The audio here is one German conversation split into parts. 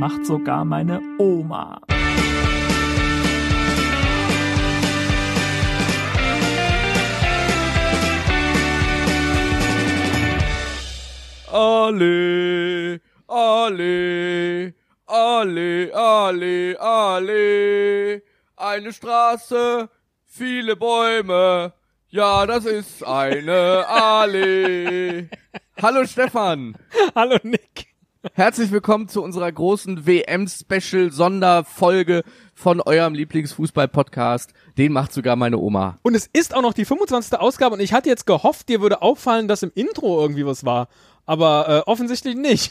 macht sogar meine Oma. Ale, ale, ale, ale, ale. Eine Straße, viele Bäume. Ja, das ist eine Allee. Hallo Stefan. Hallo Nick. Herzlich willkommen zu unserer großen WM-Special-Sonderfolge von eurem Lieblingsfußball-Podcast. Den macht sogar meine Oma. Und es ist auch noch die 25. Ausgabe und ich hatte jetzt gehofft, dir würde auffallen, dass im Intro irgendwie was war. Aber äh, offensichtlich nicht.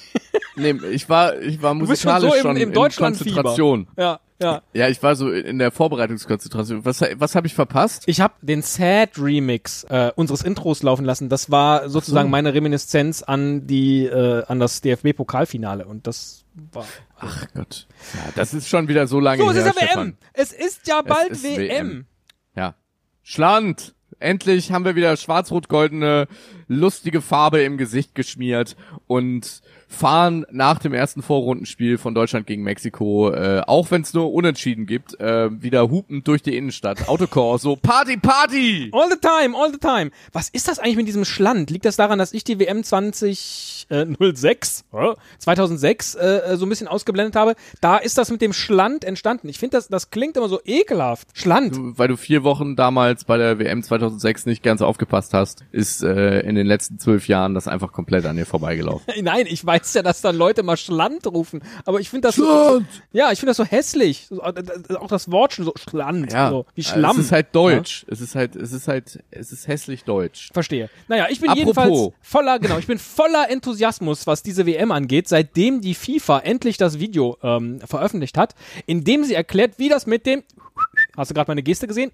nee, ich war, ich war bist schon musikalisch so im, schon im in Deutschland Konzentration. Ja, ja. Ja, ich war so in der Vorbereitungskonzentration. Was, was habe ich verpasst? Ich habe den Sad Remix äh, unseres Intros laufen lassen. Das war sozusagen meine Reminiszenz an die äh, an das DFB Pokalfinale und das war Ach Gott. Ja, das ist schon wieder so lange So, es her, ist ja Stefan. WM. Es ist ja bald ist WM. WM. Ja. Schland! Endlich haben wir wieder schwarz-rot-goldene, lustige Farbe im Gesicht geschmiert und fahren nach dem ersten Vorrundenspiel von Deutschland gegen Mexiko, äh, auch wenn es nur Unentschieden gibt, äh, wieder hupend durch die Innenstadt. Autokorso, Party, Party! All the time, all the time. Was ist das eigentlich mit diesem Schland? Liegt das daran, dass ich die WM 2006, äh, 2006 äh, so ein bisschen ausgeblendet habe? Da ist das mit dem Schland entstanden. Ich finde, das, das klingt immer so ekelhaft. Schland. Du, weil du vier Wochen damals bei der WM 2006 nicht ganz aufgepasst hast, ist äh, in den letzten zwölf Jahren das einfach komplett an dir vorbeigelaufen. Nein, ich weiß ja, dass dann Leute mal Schland rufen, aber ich finde das so, Schland! ja, ich finde das so hässlich. So, äh, äh, Auch das Wort schon so Schland, Ja, so wie Schlamm. es ist halt deutsch. Es ist halt, es ist halt, es ist hässlich deutsch. Verstehe. Naja, ich bin Apropos. jedenfalls voller, genau, ich bin voller Enthusiasmus, was diese WM angeht, seitdem die FIFA endlich das Video ähm, veröffentlicht hat, in dem sie erklärt, wie das mit dem, hast du gerade meine Geste gesehen?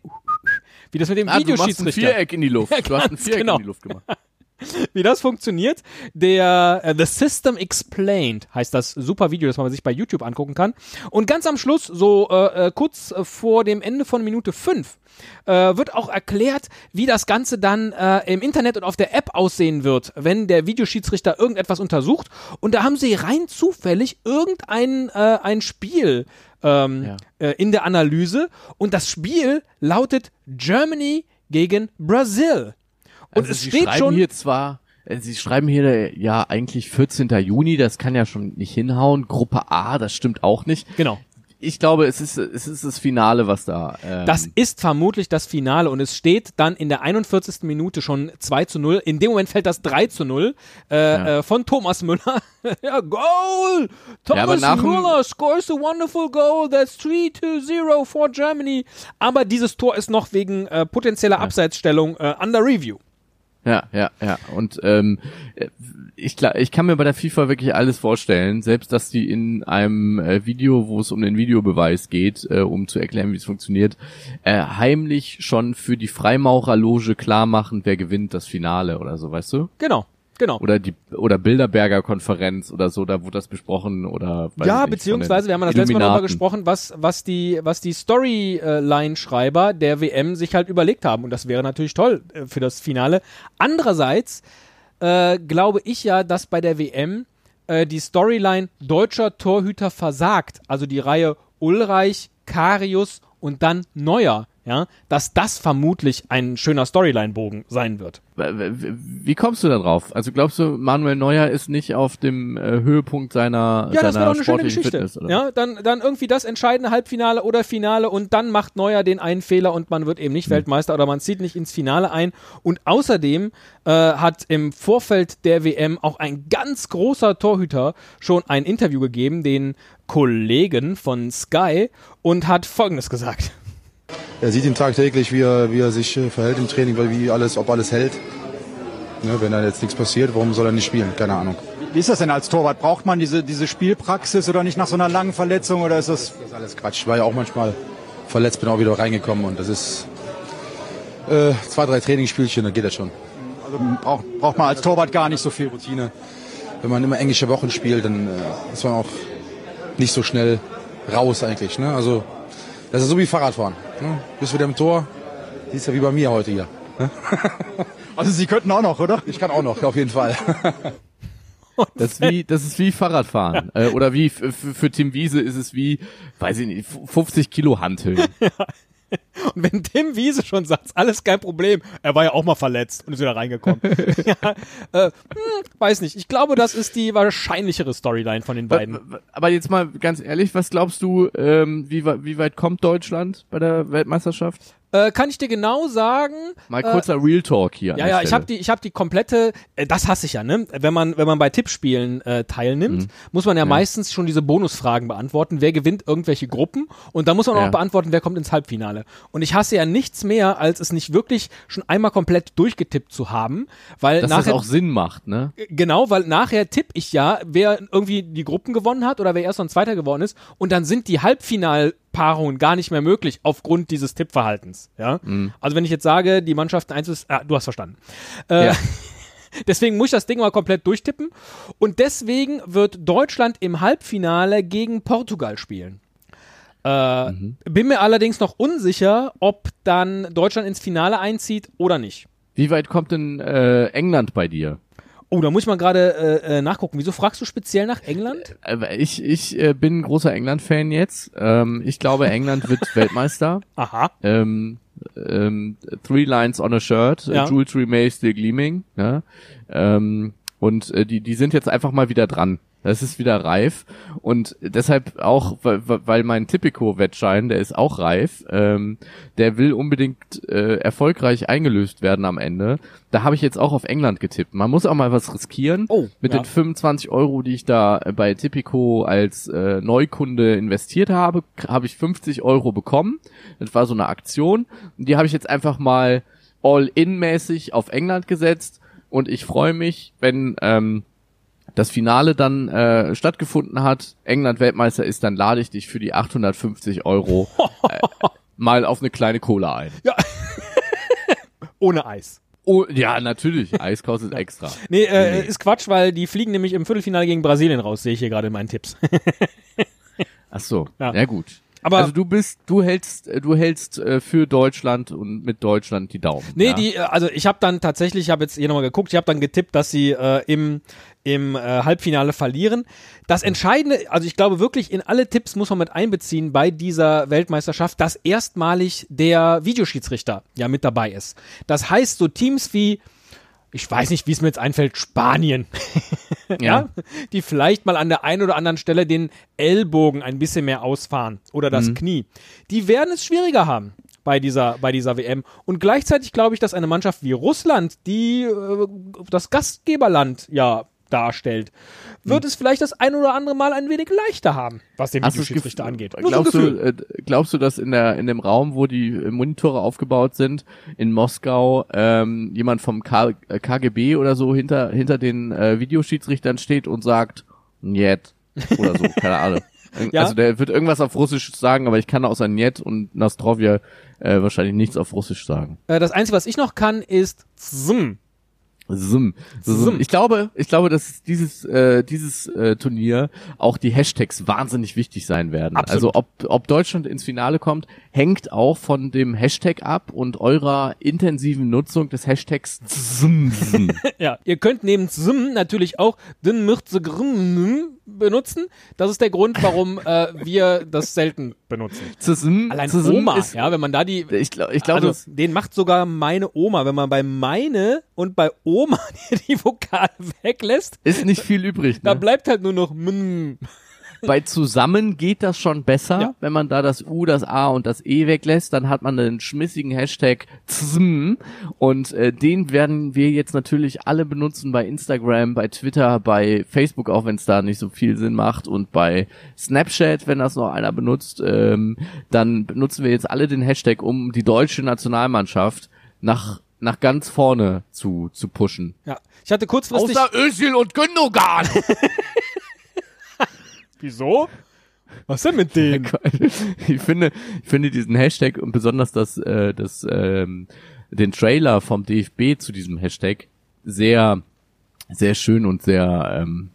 Wie das mit dem Ah, du machst ein Videoschiedsrichter, Viereck in die Luft. Ja, du hast ein Viereck genau. in die Luft gemacht. wie das funktioniert. Der äh, The System Explained heißt das super Video, das man sich bei YouTube angucken kann. Und ganz am Schluss, so äh, äh, kurz vor dem Ende von Minute 5, äh, wird auch erklärt, wie das Ganze dann äh, im Internet und auf der App aussehen wird, wenn der Videoschiedsrichter irgendetwas untersucht. Und da haben sie rein zufällig irgendein äh, ein Spiel ähm, Ja. äh, in der Analyse. Und das Spiel lautet Germany gegen Brazil. Und Also es sie steht schreiben schon. hier zwar, äh, sie schreiben hier äh, ja eigentlich 14. Juni, das kann ja schon nicht hinhauen. Gruppe A, das stimmt auch nicht. Genau. Ich glaube, es ist, es ist das Finale, was da. Ähm, Das ist vermutlich das Finale und es steht dann in der 41. Minute schon 2 zu 0. In dem Moment fällt das 3 zu 0 äh, Ja. äh, von Thomas Müller. ja, Goal! Ja, Thomas dem- Müller scores a wonderful goal. That's 3 to 0 for Germany. Aber dieses Tor ist noch wegen äh, potenzieller Abseitsstellung äh, under review. Ja, ja, ja. Und ähm, äh, ich, ich kann mir bei der FIFA wirklich alles vorstellen, selbst dass die in einem äh, Video, wo es um den Videobeweis geht, äh, um zu erklären, wie es funktioniert, äh, heimlich schon für die Freimaurerloge klar machen, wer gewinnt das Finale oder so, weißt du? Genau, genau. Oder die oder Bilderberger Konferenz oder so, da wurde das besprochen oder Ja, ich nicht, beziehungsweise, wir haben ja das letzte Mal darüber gesprochen, was, was die, was die Storyline-Schreiber der WM sich halt überlegt haben. Und das wäre natürlich toll äh, für das Finale. Andererseits äh, glaube ich ja, dass bei der WM äh, die Storyline deutscher Torhüter versagt. Also die Reihe Ulreich, Karius und dann Neuer. Ja, dass das vermutlich ein schöner Storyline-Bogen sein wird. Wie kommst du da drauf? Also glaubst du, Manuel Neuer ist nicht auf dem äh, Höhepunkt seiner, Ja, das wäre seiner doch eine schöne Geschichte. Fitness? Ja, dann, dann irgendwie das entscheidende Halbfinale oder Finale und dann macht Neuer den einen Fehler und man wird eben nicht Weltmeister oder man zieht nicht ins Finale ein. Und außerdem äh, hat im Vorfeld der WM auch ein ganz großer Torhüter schon ein Interview gegeben, den Kollegen von Sky, und hat Folgendes gesagt. Er sieht ihn tagtäglich, wie er, wie er sich äh, verhält im Training, weil wie alles, ob alles hält. Ne, wenn da jetzt nichts passiert, warum soll er nicht spielen? Keine Ahnung. Wie ist das denn als Torwart? Braucht man diese, diese Spielpraxis oder nicht nach so einer langen Verletzung oder ist das Das ist alles Quatsch. Ich war ja auch manchmal verletzt, bin auch wieder reingekommen und das ist äh, zwei, drei Trainingsspielchen, dann geht das schon. also braucht, braucht man als Torwart gar nicht so viel? Routine. Wenn man immer englische Wochen spielt, dann äh, ist man auch nicht so schnell raus eigentlich. Ne? Also das ist so wie Fahrradfahren. Ne? Bist wieder im Tor, siehst ja wie bei mir heute hier. Also Sie könnten auch noch, oder? Ich kann auch noch, auf jeden Fall. Das ist wie, das ist wie Fahrradfahren. äh, oder wie für Tim Wiese ist es wie, weiß ich nicht, 50 Kilo Hanteln. Und wenn Tim Wiese schon sagt, alles kein Problem, er war ja auch mal verletzt und ist wieder reingekommen. ja, äh, hm, weiß nicht. Ich glaube, das ist die wahrscheinlichere Storyline von den beiden. Aber jetzt mal ganz ehrlich, was glaubst du, ähm, wie, wie weit kommt Deutschland bei der Weltmeisterschaft? Äh, kann ich dir genau sagen? Mal kurzer Real Talk hier. Ja, ja, ich habe die, ich habe die komplette. Äh, das hasse ich ja, ne? Wenn man, wenn man bei Tippspielen äh, teilnimmt, Mhm. muss man ja, meistens schon diese Bonusfragen beantworten. Wer gewinnt irgendwelche Gruppen? Und da muss man Ja. auch beantworten, wer kommt ins Halbfinale. Und ich hasse ja nichts mehr, als es nicht wirklich schon einmal komplett durchgetippt zu haben, weil Dass das nachher auch Sinn macht, ne? Genau, weil nachher tippe ich ja, wer irgendwie die Gruppen gewonnen hat oder wer erst und zweiter geworden ist. Und dann sind die Halbfinalpaarungen gar nicht mehr möglich aufgrund dieses Tippverhaltens. Ja? Mhm. Also wenn ich jetzt sage, die Mannschaft 1 ist, ah, du hast verstanden. Äh, Ja. Deswegen muss ich das Ding mal komplett durchtippen. Und deswegen wird Deutschland im Halbfinale gegen Portugal spielen. Äh, Mhm. Bin mir allerdings noch unsicher, ob dann Deutschland ins Finale einzieht oder nicht. Wie weit kommt denn äh, England bei dir? Oh, da muss ich mal gerade äh, äh, nachgucken. Wieso fragst du speziell nach England? Äh, Ich, ich äh, bin ein großer England-Fan jetzt. Ähm, ich glaube, England wird Weltmeister. Aha. Ähm, ähm, three lines on a shirt, Ja. Jewelry May still gleaming. Ja? Ähm, und äh, die, die sind jetzt einfach mal wieder dran. Das ist wieder reif und deshalb auch, weil, weil mein Tipico-Wettschein, der ist auch reif, ähm, der will unbedingt äh, erfolgreich eingelöst werden am Ende. Da habe ich jetzt auch auf England getippt. Man muss auch mal was riskieren. Oh, Mit ja. den 25 Euro, die ich da äh, bei Tipico als äh, Neukunde investiert habe, habe ich 50 Euro bekommen. Das war so eine Aktion. Und die habe ich jetzt einfach mal all-in-mäßig auf England gesetzt. Und ich freue mich, wenn ähm, das Finale dann äh, stattgefunden hat, England Weltmeister ist, dann lade ich dich für die 850 Euro äh, mal auf eine kleine Cola ein. Ohne Eis. Oh, ja, natürlich. Eis kostet extra. Nee, äh, ist Quatsch, weil die fliegen nämlich im Viertelfinale gegen Brasilien raus, sehe ich hier gerade in meinen Tipps. Ach so. Ja. Ja, gut. Aber- also du bist, du hältst, äh, du hältst äh, für Deutschland und mit Deutschland die Daumen. Nee, ja? die, äh, also ich habe dann tatsächlich, ich habe jetzt hier nochmal geguckt, ich habe dann getippt, dass sie äh, im, im äh, Halbfinale verlieren. Das Entscheidende, also ich glaube wirklich, in alle Tipps muss man mit einbeziehen bei dieser Weltmeisterschaft, dass erstmalig der Videoschiedsrichter ja mit dabei ist. Das heißt, so Teams wie ich weiß nicht, wie es mir jetzt einfällt, Spanien. ja. Die vielleicht mal an der einen oder anderen Stelle den Ellbogen ein bisschen mehr ausfahren oder das Knie. Die werden es schwieriger haben bei dieser, bei dieser WM. Und gleichzeitig glaube ich, dass eine Mannschaft wie Russland, die äh, das Gastgeberland ja darstellt, wird es vielleicht das ein oder andere Mal ein wenig leichter haben, was den Hast Videoschiedsrichter angeht. Nur so Glaubst du, äh, glaubst du, dass in der in dem Raum, wo die Monitore aufgebaut sind, in Moskau, ähm, jemand vom K äh, KGB oder so hinter hinter den äh, Videoschiedsrichtern steht und sagt, Njet oder so, keine Ahnung. Ja. Also der wird irgendwas auf Russisch sagen, aber ich kann außer Njet und Nastrovja äh, wahrscheinlich nichts auf Russisch sagen. Äh, das Einzige, was ich noch kann, ist Zm. Sim. Sim. Ich glaube, ich glaube, dass dieses äh, dieses äh, Turnier auch die Hashtags wahnsinnig wichtig sein werden. Absolut. Also ob ob Deutschland ins Finale kommt, hängt auch von dem Hashtag ab und eurer intensiven Nutzung des Hashtags. Sim. Ja, ihr könnt neben Zm natürlich auch den Mirzegrm benutzen. Das ist der Grund, warum äh, wir das selten benutzen. Sim. Allein Sim Oma, ist, ja, wenn man da die Ich glaube, ich glaube, also, das- den macht sogar meine Oma. Wenn man bei meine und bei Oma die Vokale weglässt, ist nicht viel übrig. da Ne? bleibt halt nur noch mm. Bei zusammen geht das schon besser, Ja. wenn man da das U, das A und das E weglässt, dann hat man einen schmissigen Hashtag ZM und äh, den werden wir jetzt natürlich alle benutzen bei Instagram, bei Twitter, bei Facebook, auch wenn es da nicht so viel Sinn macht und bei Snapchat, wenn das noch einer benutzt, ähm, dann benutzen wir jetzt alle den Hashtag, um die deutsche Nationalmannschaft nach nach ganz vorne zu zu pushen. Ja, ich hatte kurzfristig. Außer Özil und Gündogan. Wieso? Was denn mit denen? ich finde, ich finde diesen Hashtag und besonders das, äh, das, ähm, den Trailer vom DFB zu diesem Hashtag sehr, sehr schön und sehr, ähm,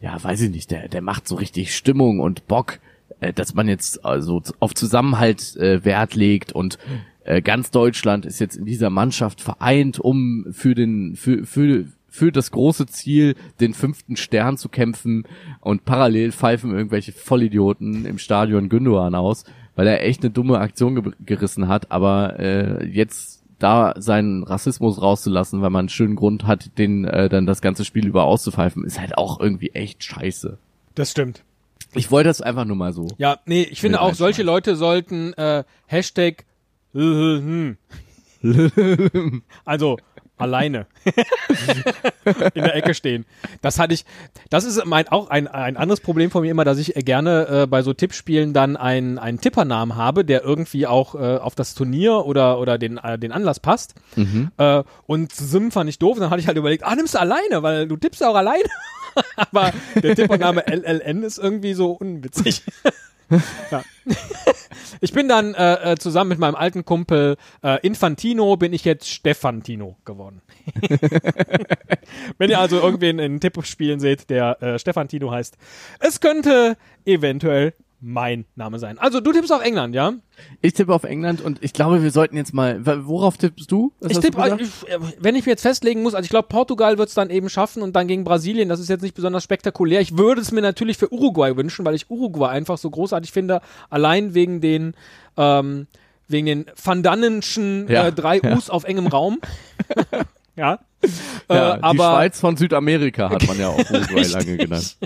ja, weiß ich nicht, der, der macht so richtig Stimmung und Bock, äh, dass man jetzt also auf Zusammenhalt äh, Wert legt und äh, ganz Deutschland ist jetzt in dieser Mannschaft vereint, um für den, für, für, für das große Ziel, den fünften Stern zu kämpfen und parallel pfeifen irgendwelche Vollidioten im Stadion Gündogan aus, weil er echt eine dumme Aktion ge gerissen hat, aber äh, jetzt da seinen Rassismus rauszulassen, weil man einen schönen Grund hat, den äh, dann das ganze Spiel über auszupfeifen, ist halt auch irgendwie echt scheiße. Das stimmt. Ich wollte das einfach nur mal so. Ja, nee, ich finde auch, solche. Leute sollten äh, Hashtag hm. also alleine in der Ecke stehen. Das hatte ich, das ist mein, auch ein, ein anderes Problem von mir immer, dass ich äh, gerne äh, bei so Tippspielen dann einen, einen Tippernamen habe, der irgendwie auch äh, auf das Turnier oder, oder den, äh, den Anlass passt. Äh, und Sim fand ich doof, dann hatte ich halt überlegt, ah, nimmst du alleine, weil du tippst auch alleine. Aber der Tippername LLN ist irgendwie so unwitzig. ja. Ich bin dann äh, äh, zusammen mit meinem alten Kumpel äh, Infantino bin ich jetzt Stefantino geworden. Wenn ihr also irgendwen in Tippspielen seht, der äh, Stefantino heißt, es könnte eventuell mein Name sein. Also du tippst auf England, ja? Ich tippe auf England und ich glaube, wir sollten jetzt mal. Worauf tippst du? Was Ich tippe, äh, wenn ich mir jetzt festlegen muss, also ich glaube, Portugal wird es dann eben schaffen und dann gegen Brasilien, das ist jetzt nicht besonders spektakulär. Ich würde es mir natürlich für Uruguay wünschen, weil ich Uruguay einfach so großartig finde, allein wegen den, ähm, wegen den Vandannenschen Ja, äh, drei ja. U's auf engem Raum. ja. ja, äh, die aber, Schweiz von Südamerika hat man ja auch Uruguay lange genannt.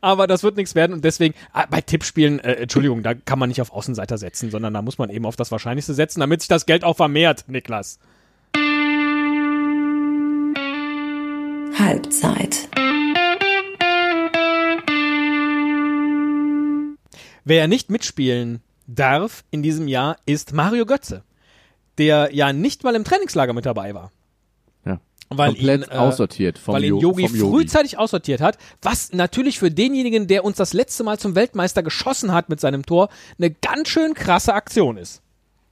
Aber das wird nichts werden und deswegen, ah, bei Tippspielen, äh, Entschuldigung, da kann man nicht auf Außenseiter setzen, sondern da muss man eben auf das Wahrscheinlichste setzen, damit sich das Geld auch vermehrt, Niklas. Halbzeit. Wer nicht mitspielen darf in diesem Jahr ist Mario Götze, der ja nicht mal im Trainingslager mit dabei war. Weil Komplett ihn, äh, aussortiert vom weil ihn Yogi vom Yogi. frühzeitig aussortiert hat, was natürlich für denjenigen, der uns das letzte Mal zum Weltmeister geschossen hat mit seinem Tor, eine ganz schön krasse Aktion ist.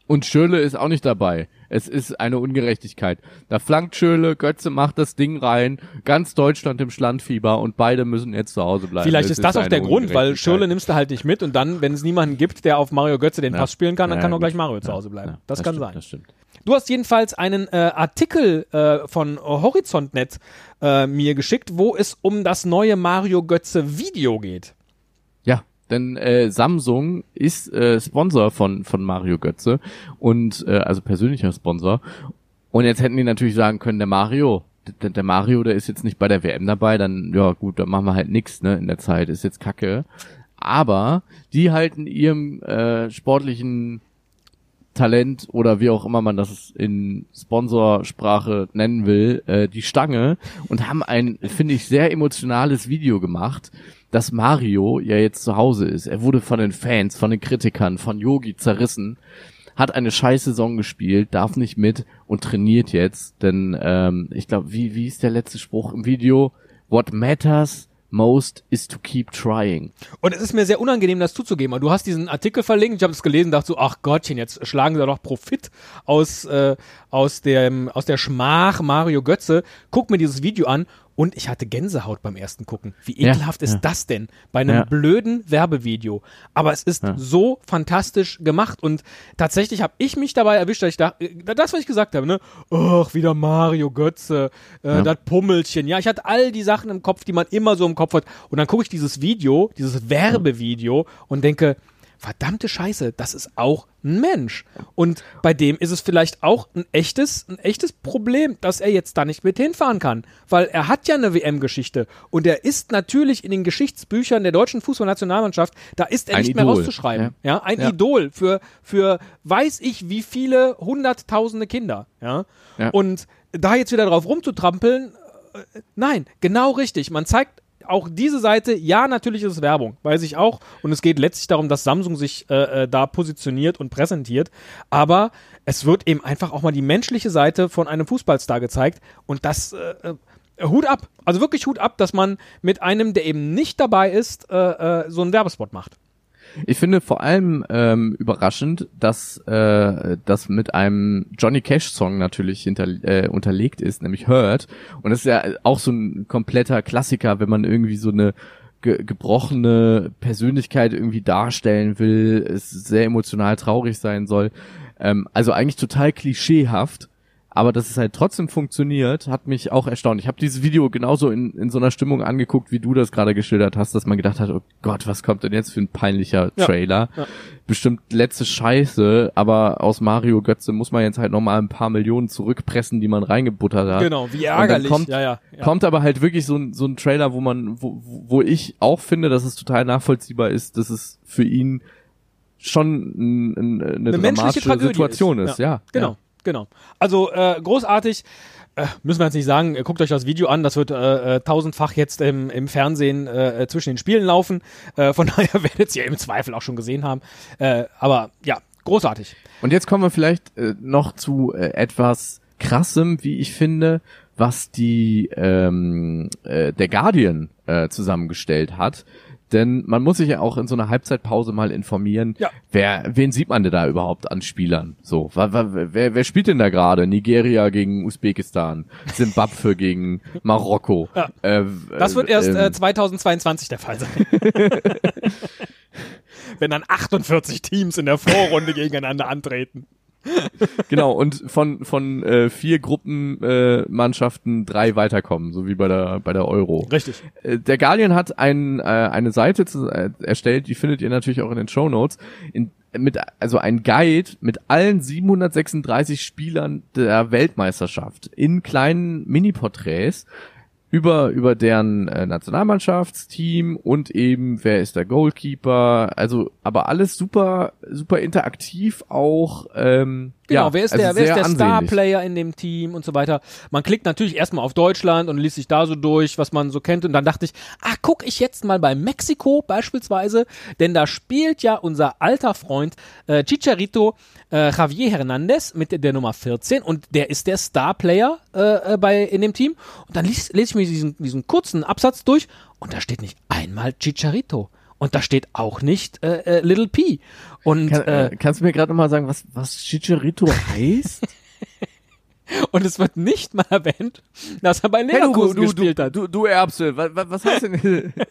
Und Schöle ist auch nicht dabei. Es ist eine Ungerechtigkeit. Da flankt Schöle, Götze macht das Ding rein, ganz Deutschland im Schlandfieber und beide müssen jetzt zu Hause bleiben. Vielleicht Es ist das auch der Grund, weil. Schirle nimmst du halt nicht mit und dann, wenn es niemanden gibt, der auf Mario Götze den Ja. Pass spielen kann, dann Ja, kann auch gleich Mario zu Ja, Hause bleiben. ja, das, kann stimmt, sein. Das stimmt. Du hast jedenfalls einen äh, Artikel äh, von Horizontnet äh, mir geschickt, wo es um das neue Mario Götze Video geht. Ja, denn äh, Samsung ist äh, Sponsor von von Mario Götze und äh, also persönlicher Sponsor. Und jetzt hätten die natürlich sagen können, der Mario, der, der Mario, der ist jetzt nicht bei der WM dabei, dann ja gut, dann machen wir halt nix, ne, in der Zeit, ist jetzt Kacke. Aber die halten ihrem äh, sportlichen Talent oder wie auch immer man das in Sponsorsprache nennen will, äh, die Stange und haben ein, finde ich, sehr emotionales Video gemacht, dass Mario ja jetzt zu Hause ist. Er wurde von den Fans, von den Kritikern, von Yogi zerrissen, hat eine scheiß Saison gespielt, darf nicht mit und trainiert jetzt, denn ähm, ich glaube, wie, wie ist der letzte Spruch im Video? What matters most is to keep trying. Und es ist mir sehr unangenehm, das zuzugeben. Aber Du hast diesen Artikel verlinkt, ich habe es gelesen, dachte so, ach Gottchen, jetzt schlagen sie doch Profit aus, äh, aus, dem, aus der Schmach Mario Götze. Guck mir dieses Video an und ich hatte Gänsehaut beim ersten Gucken. Wie Ja, ekelhaft ist ja. das denn bei einem Ja. blöden Werbevideo? Aber es ist so fantastisch gemacht und tatsächlich habe ich mich dabei erwischt, dass ich dachte, äh, das, was ich gesagt habe, ne? Ach, wieder Mario Götze, äh, das Pummelchen. Ja, ich hatte all die Sachen im Kopf, die man immer so im Kopf hat. Und dann gucke ich dieses Video, dieses Werbevideo und denke, verdammte Scheiße, das ist auch ein Mensch. Und bei dem ist es vielleicht auch ein echtes, ein echtes Problem, dass er jetzt da nicht mit hinfahren kann. Weil er hat ja eine WM-Geschichte. Und er ist natürlich in den Geschichtsbüchern der deutschen Fußballnationalmannschaft, da ist er Ein nicht mehr Idol. rauszuschreiben. Ja. Ja, ein Ja. Idol für, für weiß ich wie viele hunderttausende Kinder. Ja. Ja. Und da jetzt wieder drauf rumzutrampeln, äh, nein, genau richtig. Man zeigt auch diese Seite, ja, natürlich ist es Werbung, weiß ich auch. Und es geht letztlich darum, dass Samsung sich äh, äh, da positioniert und präsentiert. Aber es wird eben einfach auch mal die menschliche Seite von einem Fußballstar gezeigt. Und das äh, äh, Hut ab. Also wirklich Hut ab, dass man mit einem, der eben nicht dabei ist, äh, äh, so einen Werbespot macht. Ich finde vor allem ähm, überraschend, dass äh, das mit einem Johnny Cash Song natürlich hinter, äh, unterlegt ist, nämlich Hurt. Und das ist ja auch so ein kompletter Klassiker, wenn man irgendwie so eine ge gebrochene Persönlichkeit irgendwie darstellen will, es sehr emotional traurig sein soll. Ähm, also eigentlich total klischeehaft, aber dass es halt trotzdem funktioniert, hat mich auch erstaunt. Ich habe dieses Video genauso in, in so einer Stimmung angeguckt, wie du das gerade geschildert hast, dass man gedacht hat, oh Gott, was kommt denn jetzt für ein peinlicher Ja. Trailer? Ja. Bestimmt letzte Scheiße, aber aus Mario Götze muss man jetzt halt nochmal ein paar Millionen zurückpressen, die man reingebuttert hat. Genau, wie ärgerlich. kommt, ja, ja, ja. kommt aber halt wirklich so ein, so ein Trailer, wo man, wo, wo ich auch finde, dass es total nachvollziehbar ist, dass es für ihn schon ein, ein, eine, eine menschliche dramatische Situation ist. Ja, Genau, Ja. Genau. Also äh, großartig. Äh, müssen wir jetzt nicht sagen, äh, guckt euch das Video an, das wird äh, äh, tausendfach jetzt im, im Fernsehen zwischen den Spielen laufen. Von daher werdet ihr im Zweifel auch schon gesehen haben. Aber ja, großartig. Und jetzt kommen wir vielleicht noch zu etwas krassem, wie ich finde, was die ähm, äh, der Guardian zusammengestellt hat. Denn man muss sich ja auch in so einer Halbzeitpause mal informieren, Ja. wer, wen sieht man denn da überhaupt an Spielern? So, wa, wer, wer spielt denn da gerade? Nigeria gegen Usbekistan, Simbabwe gegen Marokko. Ja. Äh, Das wird erst ähm, äh, 2022 der Fall sein. Wenn dann 48 Teams in der Vorrunde gegeneinander antreten. Genau, und von, von äh, vier Gruppenmannschaften äh, drei weiterkommen, so wie bei der, bei der Euro. Richtig. Äh, Der Guardian hat ein, äh, eine Seite zu, äh, erstellt, die findet ihr natürlich auch in den Show Notes, in, mit, also ein Guide mit allen 736 Spielern der Weltmeisterschaft in kleinen Mini-Porträts über, über deren äh, Nationalmannschaftsteam und eben wer ist der Goalkeeper, also aber alles super, super interaktiv auch. Ähm, Genau, ja, wer ist also der, wer ist der. Star-Player in dem Team und so weiter. Man klickt natürlich erstmal auf Deutschland und liest sich da so durch, was man so kennt. Und dann dachte ich, ah, guck ich jetzt mal bei Mexiko beispielsweise, denn da spielt ja unser alter Freund äh, Chicharito äh, Javier Hernandez mit der, der Nummer 14 und der ist der Star-Player äh, äh, bei in dem Team. Und dann lese les ich mir diesen, diesen kurzen Absatz durch und da steht nicht einmal Chicharito. Und da steht auch nicht äh, äh, Little P. Und Kann, äh, äh, kannst du mir gerade mal sagen, was, was Chicharito heißt? Und es wird nicht mal erwähnt, dass er bei Leverkusen gespielt hat. Du, du Erbse, was, was heißt denn?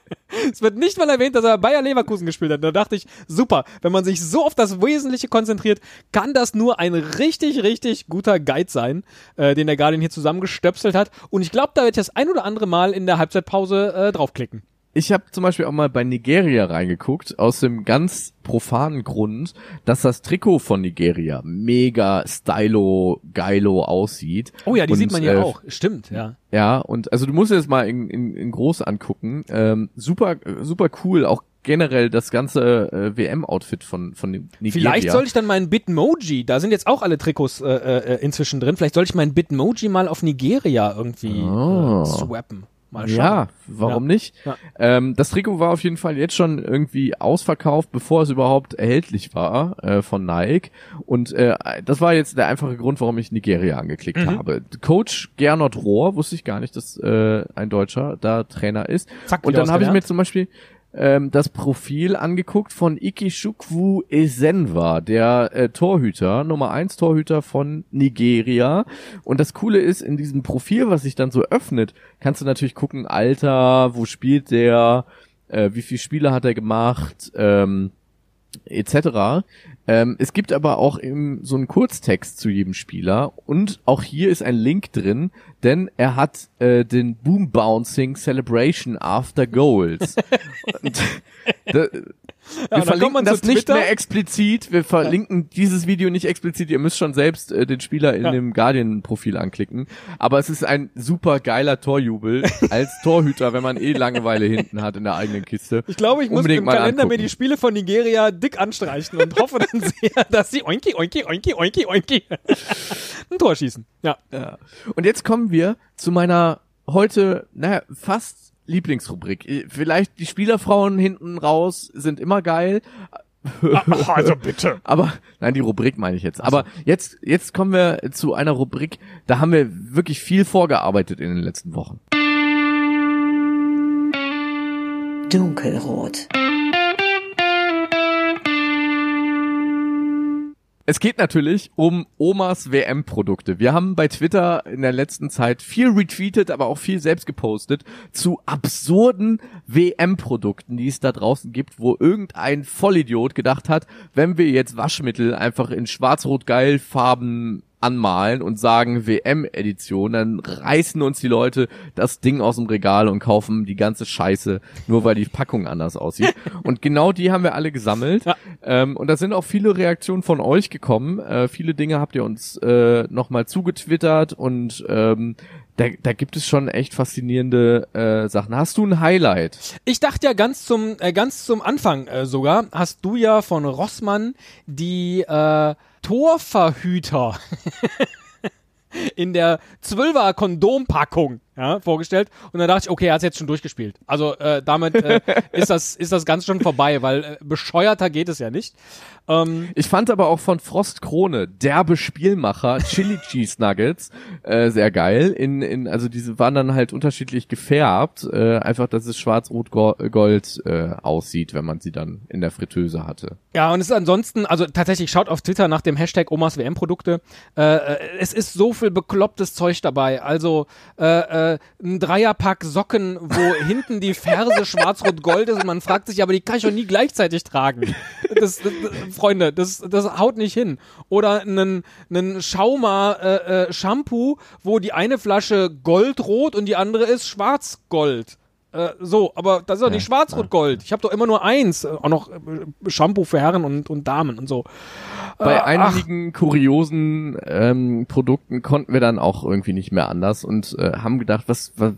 Es wird nicht mal erwähnt, dass er bei Bayer Leverkusen gespielt hat. Da dachte ich, super, wenn man sich so auf das Wesentliche konzentriert, kann das nur ein richtig, richtig guter Guide sein, äh, den der Guardian hier zusammengestöpselt hat. Und ich glaube, da werde ich das ein oder andere Mal in der Halbzeitpause äh, draufklicken. Ich habe zum Beispiel auch mal bei Nigeria reingeguckt, aus dem ganz profanen Grund, dass das Trikot von Nigeria mega stylo, geilo aussieht. Oh ja, die Und, sieht man ja äh, auch. Stimmt, ja. Ja, und also du musst dir das mal in, in, in groß angucken. Ähm, super, super cool, auch generell das ganze äh, WM-Outfit von, von Nigeria. Vielleicht soll ich dann meinen Bitmoji, da sind jetzt auch alle Trikots äh, äh, inzwischen drin, vielleicht soll ich meinen Bitmoji mal auf Nigeria irgendwie Oh. äh, swappen. Mal schauen. Ja, warum Ja. nicht? Ja. Ähm, das Trikot war auf jeden Fall jetzt schon irgendwie ausverkauft, bevor es überhaupt erhältlich war äh, von Nike. Und äh, das war jetzt der einfache Grund, warum ich Nigeria angeklickt Mhm. habe. Coach Gernot Rohr, wusste ich gar nicht, dass äh, ein Deutscher da Trainer ist. Zack, Und dann habe ich mir zum Beispiel ähm, das Profil angeguckt von Ikechukwu Esenwa, der äh, Torhüter, Nummer 1 Torhüter von Nigeria. Und das Coole ist, in diesem Profil, was sich dann so öffnet, kannst du natürlich gucken, Alter, wo spielt der, äh, wie viele Spiele hat er gemacht, ähm, etc. Ähm, es gibt aber auch eben so einen Kurztext zu jedem Spieler und auch hier ist ein Link drin, denn er hat äh, den Boom Bouncing Celebration After Goals. und, da, wir verlinken das nicht mehr explizit. Wir verlinken dieses Video nicht explizit. Ihr müsst schon selbst äh, den Spieler in Ja. dem Guardian-Profil anklicken. Aber es ist ein super geiler Torjubel als Torhüter, wenn man eh Langeweile hinten hat in der eigenen Kiste. Ich glaube, ich muss Unbedingt im mal Kalender mir angucken. die Spiele von Nigeria dick anstreichen und hoffe dann sehr, dass sie oinki, oinki, oinki, oinki, oinki ein Tor schießen. Ja. Ja. Und jetzt kommen wir zu meiner heute, naja, fast Lieblingsrubrik. Äh, Vielleicht die Spielerfrauen hinten raus sind immer geil. Ach, also bitte. Aber, nein, die Rubrik meine ich jetzt. Aber jetzt, jetzt kommen wir zu einer Rubrik, da haben wir wirklich viel vorgearbeitet in den letzten Wochen. Dunkelrot. Es geht natürlich um Omas WM-Produkte. Wir haben bei Twitter in der letzten Zeit viel retweetet, aber auch viel selbst gepostet zu absurden WM-Produkten, die es da draußen gibt, wo irgendein Vollidiot gedacht hat, wenn wir jetzt Waschmittel einfach in schwarz-rot-geil Farben anmalen und sagen WM-Edition, dann reißen uns die Leute das Ding aus dem Regal und kaufen die ganze Scheiße, nur weil die Packung anders aussieht. Und genau die haben wir alle gesammelt. Ja. Ähm, und da sind auch viele Reaktionen von euch gekommen. Äh, viele Dinge habt ihr uns äh, nochmal zugetwittert und ähm, da, da gibt es schon echt faszinierende äh, Sachen. Hast du ein Highlight? Ich dachte ja ganz zum äh, ganz zum Anfang äh, sogar, hast du ja von Rossmann die äh, Torverhüter in der 12er Kondompackung ja, vorgestellt und dann dachte ich, okay, er hat jetzt schon durchgespielt. Also äh, damit äh, ist das ist das ganz schon vorbei, weil äh, bescheuerter geht es ja nicht. Ähm, Ich fand aber auch von Frost Krone, derbe Spielmacher, Chili Cheese Nuggets, äh, sehr geil. In, in, also diese waren dann halt unterschiedlich gefärbt, äh, einfach, dass es schwarz-rot-gold äh, aussieht, wenn man sie dann in der Fritteuse hatte. Ja, und es ist ansonsten, also tatsächlich, schaut auf Twitter nach dem Hashtag Omas WM-Produkte. Äh, äh, es ist so viel beklopptes Zeug dabei. Also äh, äh, ein Dreierpack Socken, wo hinten die Ferse schwarz-rot-gold ist und man fragt sich, aber die kann ich doch nie gleichzeitig tragen. Das, das, Freunde, das, das haut nicht hin. Oder einen, einen Schauma äh, äh, Shampoo, wo die eine Flasche goldrot und die andere ist schwarz-gold. Äh, so, aber das ist doch nicht schwarz-rot-gold. Ich habe doch immer nur eins. Äh, Auch noch äh, Shampoo für Herren und, und Damen und so. Bei Äh, einigen kuriosen ähm, Produkten konnten wir dann auch irgendwie nicht mehr anders und äh, haben gedacht, was, was,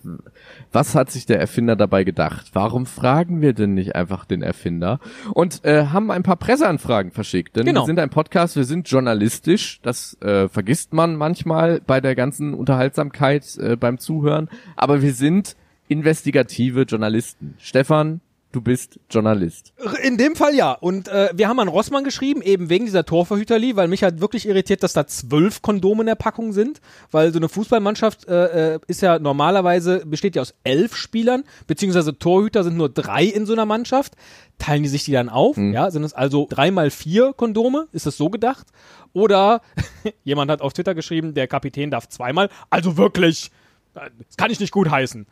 was hat sich der Erfinder dabei gedacht? Warum fragen wir denn nicht einfach den Erfinder? Und äh, haben ein paar Presseanfragen verschickt. Denn Genau. wir sind ein Podcast, wir sind journalistisch. Das äh, vergisst man manchmal bei der ganzen Unterhaltsamkeit äh, beim Zuhören. Aber wir sind investigative Journalisten. Stefan, du bist Journalist. In dem Fall ja. Und äh, wir haben an Rossmann geschrieben, eben wegen dieser Torverhüterli, weil mich halt wirklich irritiert, dass da zwölf Kondome in der Packung sind. Weil so eine Fußballmannschaft äh, äh, ist ja normalerweise, besteht ja aus elf Spielern, beziehungsweise Torhüter sind nur drei in so einer Mannschaft. Teilen die sich die dann auf? Ja, sind es also drei mal vier Kondome? Ist das so gedacht? Oder jemand hat auf Twitter geschrieben, der Kapitän darf zweimal. Also wirklich, äh, das kann ich nicht gut heißen.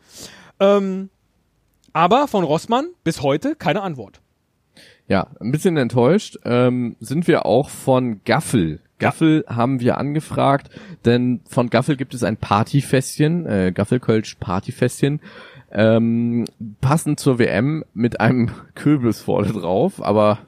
Ähm, aber von Rossmann bis heute keine Antwort. Ja, ein bisschen enttäuscht ähm, sind wir auch von Gaffel. Gaffel haben wir angefragt, denn von Gaffel gibt es ein Partyfässchen, äh, Gaffelkölsch Partyfässchen, ähm, passend zur WM mit einem Kürbis vorne drauf, aber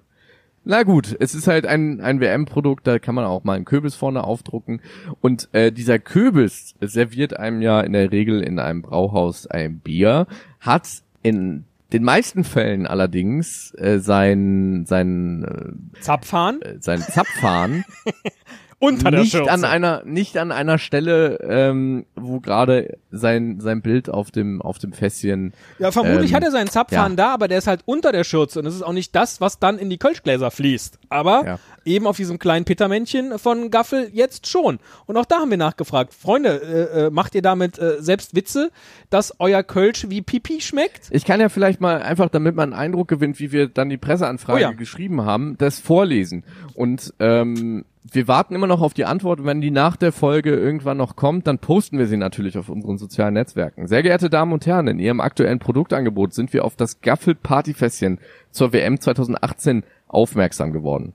na gut, es ist halt ein, ein WM-Produkt, da kann man auch mal einen Kürbis vorne aufdrucken. Und äh, dieser Kürbis serviert einem ja in der Regel in einem Brauhaus ein Bier, hat in den meisten Fällen allerdings äh, sein, sein, Zapfhahn äh, sein Zapfhahn unter der nicht Schürze. an einer nicht an einer Stelle, ähm, wo gerade sein sein Bild auf dem auf dem Fässchen ja, vermutlich ähm, hat er seinen Zapfhahn ja. da, aber der ist halt unter der Schürze und das ist auch nicht das, was dann in die Kölschgläser fließt. Aber Ja. eben auf diesem kleinen Pittermännchen von Gaffel jetzt schon. Und auch da haben wir nachgefragt. Freunde, äh, äh, macht ihr damit äh, selbst Witze, dass euer Kölsch wie Pipi schmeckt? Ich kann ja vielleicht mal einfach, damit man einen Eindruck gewinnt, wie wir dann die Presseanfrage Oh ja. geschrieben haben, das vorlesen. Und ähm, wir warten immer noch auf die Antwort. Wenn die nach der Folge irgendwann noch kommt, dann posten wir sie natürlich auf unseren sozialen Netzwerken. Sehr geehrte Damen und Herren, in Ihrem aktuellen Produktangebot sind wir auf das Gaffel Partyfässchen zur WM 2018 aufmerksam geworden.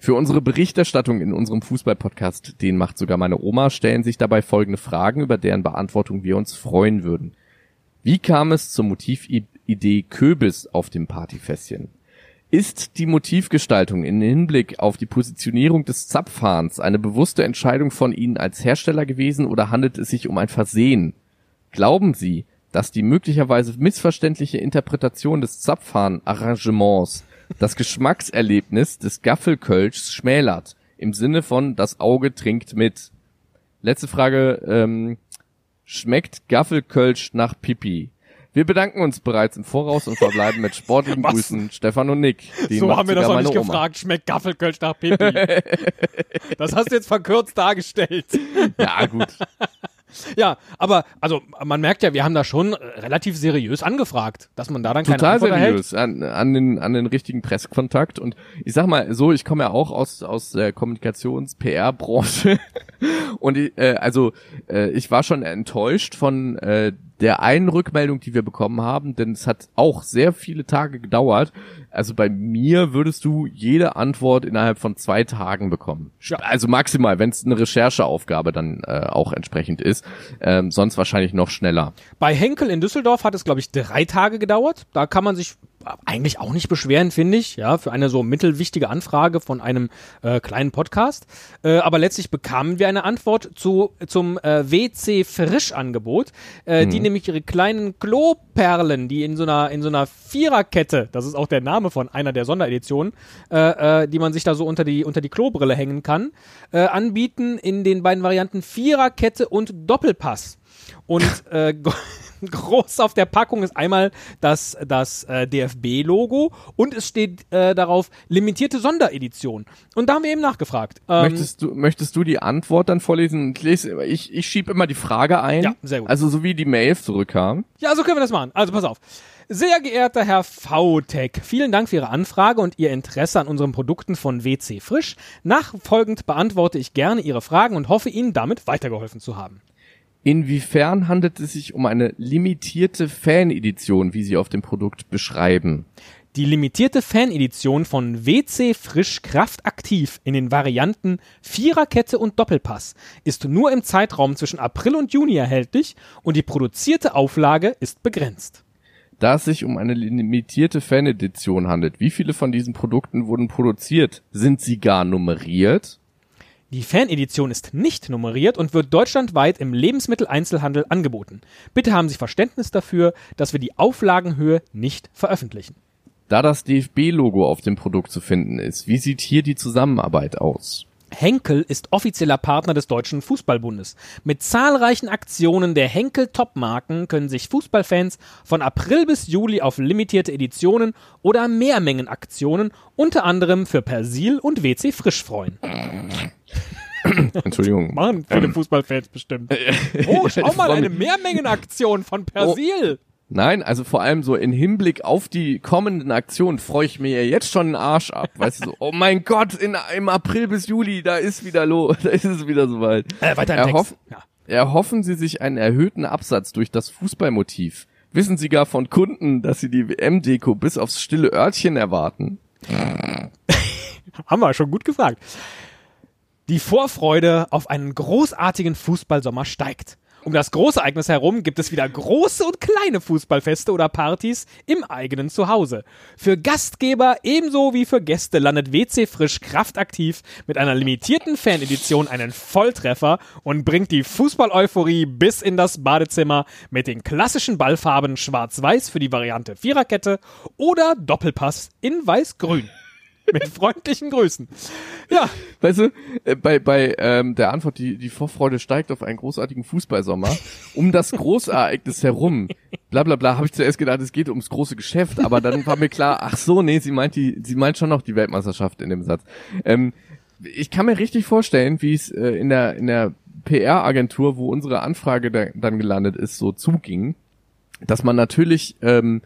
Für unsere Berichterstattung in unserem Fußballpodcast, den macht sogar meine Oma, stellen sich dabei folgende Fragen, über deren Beantwortung wir uns freuen würden. Wie kam es zur Motividee Köbis auf dem Partyfässchen? Ist die Motivgestaltung in Hinblick auf die Positionierung des Zapfhahns eine bewusste Entscheidung von Ihnen als Hersteller gewesen oder handelt es sich um ein Versehen? Glauben Sie, dass die möglicherweise missverständliche Interpretation des Zapfhahn-Arrangements das Geschmackserlebnis des Gaffelkölschs schmälert? Im Sinne von das Auge trinkt mit. Letzte Frage, ähm, schmeckt Gaffelkölsch nach Pipi? Wir bedanken uns bereits im Voraus und verbleiben mit sportlichen Was? Grüßen Stefan und Nick. So haben wir das auch nicht Oma. gefragt. Schmeckt Gaffelkölsch nach Pipi? das hast du jetzt verkürzt dargestellt. Ja, gut. Ja, aber also man merkt ja, wir haben da schon relativ seriös angefragt, dass man da dann keine Total Antwort erhält. seriös an, an, den, an den richtigen Presskontakt. Und ich sag mal so, ich komme ja auch aus, aus der Kommunikations-PR-Branche. Und ich, äh, also äh, ich war schon enttäuscht von äh, der einen Rückmeldung, die wir bekommen haben, denn es hat auch sehr viele Tage gedauert. Also bei mir würdest du jede Antwort innerhalb von zwei Tagen bekommen. Ja. Also maximal, wenn es eine Rechercheaufgabe dann äh, auch entsprechend ist. Ähm, sonst wahrscheinlich noch schneller. Bei Henkel in Düsseldorf hat es, glaube ich, drei Tage gedauert. Da kann man sich eigentlich auch nicht beschweren, finde ich, ja, für eine so mittelwichtige Anfrage von einem äh, kleinen Podcast. Äh, aber letztlich bekamen wir eine Antwort zu, zum äh, WC Frisch-Angebot, äh, die nämlich ihre kleinen Kloperlen, die in so einer, in so einer Viererkette, das ist auch der Name von einer der Sondereditionen, äh, äh, die man sich da so unter die, unter die Klobrille hängen kann, äh, anbieten in den beiden Varianten Viererkette und Doppelpass. Und äh, groß auf der Packung ist einmal das, das äh, DFB-Logo und es steht äh, darauf limitierte Sonderedition. Und da haben wir eben nachgefragt. Ähm, möchtest, du, möchtest du die Antwort dann vorlesen? Ich, lese, ich, ich schiebe immer die Frage ein. Ja, sehr gut. Also so wie die Mails zurückkamen. Ja, so können wir das machen. Also pass auf. Sehr geehrter Herr VTech, vielen Dank für Ihre Anfrage und Ihr Interesse an unseren Produkten von WC Frisch. Nachfolgend beantworte ich gerne Ihre Fragen und hoffe Ihnen damit weitergeholfen zu haben. Inwiefern handelt es sich um eine limitierte Fanedition, wie Sie auf dem Produkt beschreiben? Die limitierte Fanedition von WC Frisch Kraftaktiv in den Varianten Viererkette und Doppelpass ist nur im Zeitraum zwischen April und Juni erhältlich und die produzierte Auflage ist begrenzt. Da es sich um eine limitierte Fanedition handelt, wie viele von diesen Produkten wurden produziert? Sind sie gar nummeriert? Die Fanedition ist nicht nummeriert und wird deutschlandweit im Lebensmitteleinzelhandel angeboten. Bitte haben Sie Verständnis dafür, dass wir die Auflagenhöhe nicht veröffentlichen. Da das DFB-Logo auf dem Produkt zu finden ist, wie sieht hier die Zusammenarbeit aus? Henkel ist offizieller Partner des Deutschen Fußballbundes. Mit zahlreichen Aktionen der Henkel Top-Marken können sich Fußballfans von April bis Juli auf limitierte Editionen oder Mehrmengenaktionen unter anderem für Persil und WC Frisch freuen. Entschuldigung. Machen viele Fußballfans bestimmt. Oh, schau mal, eine Mehrmengenaktion von Persil. Nein, also vor allem so in Hinblick auf die kommenden Aktionen freue ich mir ja jetzt schon den Arsch ab. Weißt du so, oh mein Gott, in, im April bis Juli, da ist wieder los, da ist es wieder soweit. Äh, weiter im Erhoff, Text. Ja. Erhoffen Sie sich einen erhöhten Absatz durch das Fußballmotiv? Wissen Sie gar von Kunden, dass Sie die WM-Deko bis aufs stille Örtchen erwarten? Haben wir schon gut gefragt. Die Vorfreude auf einen großartigen Fußballsommer steigt. Um das Großereignis herum gibt es wieder große und kleine Fußballfeste oder Partys im eigenen Zuhause. Für Gastgeber ebenso wie für Gäste landet WC Frisch kraftaktiv mit einer limitierten Fanedition einen Volltreffer und bringt die Fußball-Euphorie bis in das Badezimmer mit den klassischen Ballfarben Schwarz-Weiß für die Variante Viererkette oder Doppelpass in Weiß-Grün. Mit freundlichen Grüßen. Ja, Weißt du, äh, bei, bei ähm, der Antwort, die, die Vorfreude steigt auf einen großartigen Fußballsommer, um das Großereignis herum, bla bla bla, habe ich zuerst gedacht, es geht ums große Geschäft, aber dann war mir klar, ach so, nee, sie meint die, sie meint schon noch die Weltmeisterschaft in dem Satz. Ähm, ich kann mir richtig vorstellen, wie es äh, in der, in der PR-Agentur, wo unsere Anfrage da, dann gelandet ist, so zuging, dass man natürlich ähm,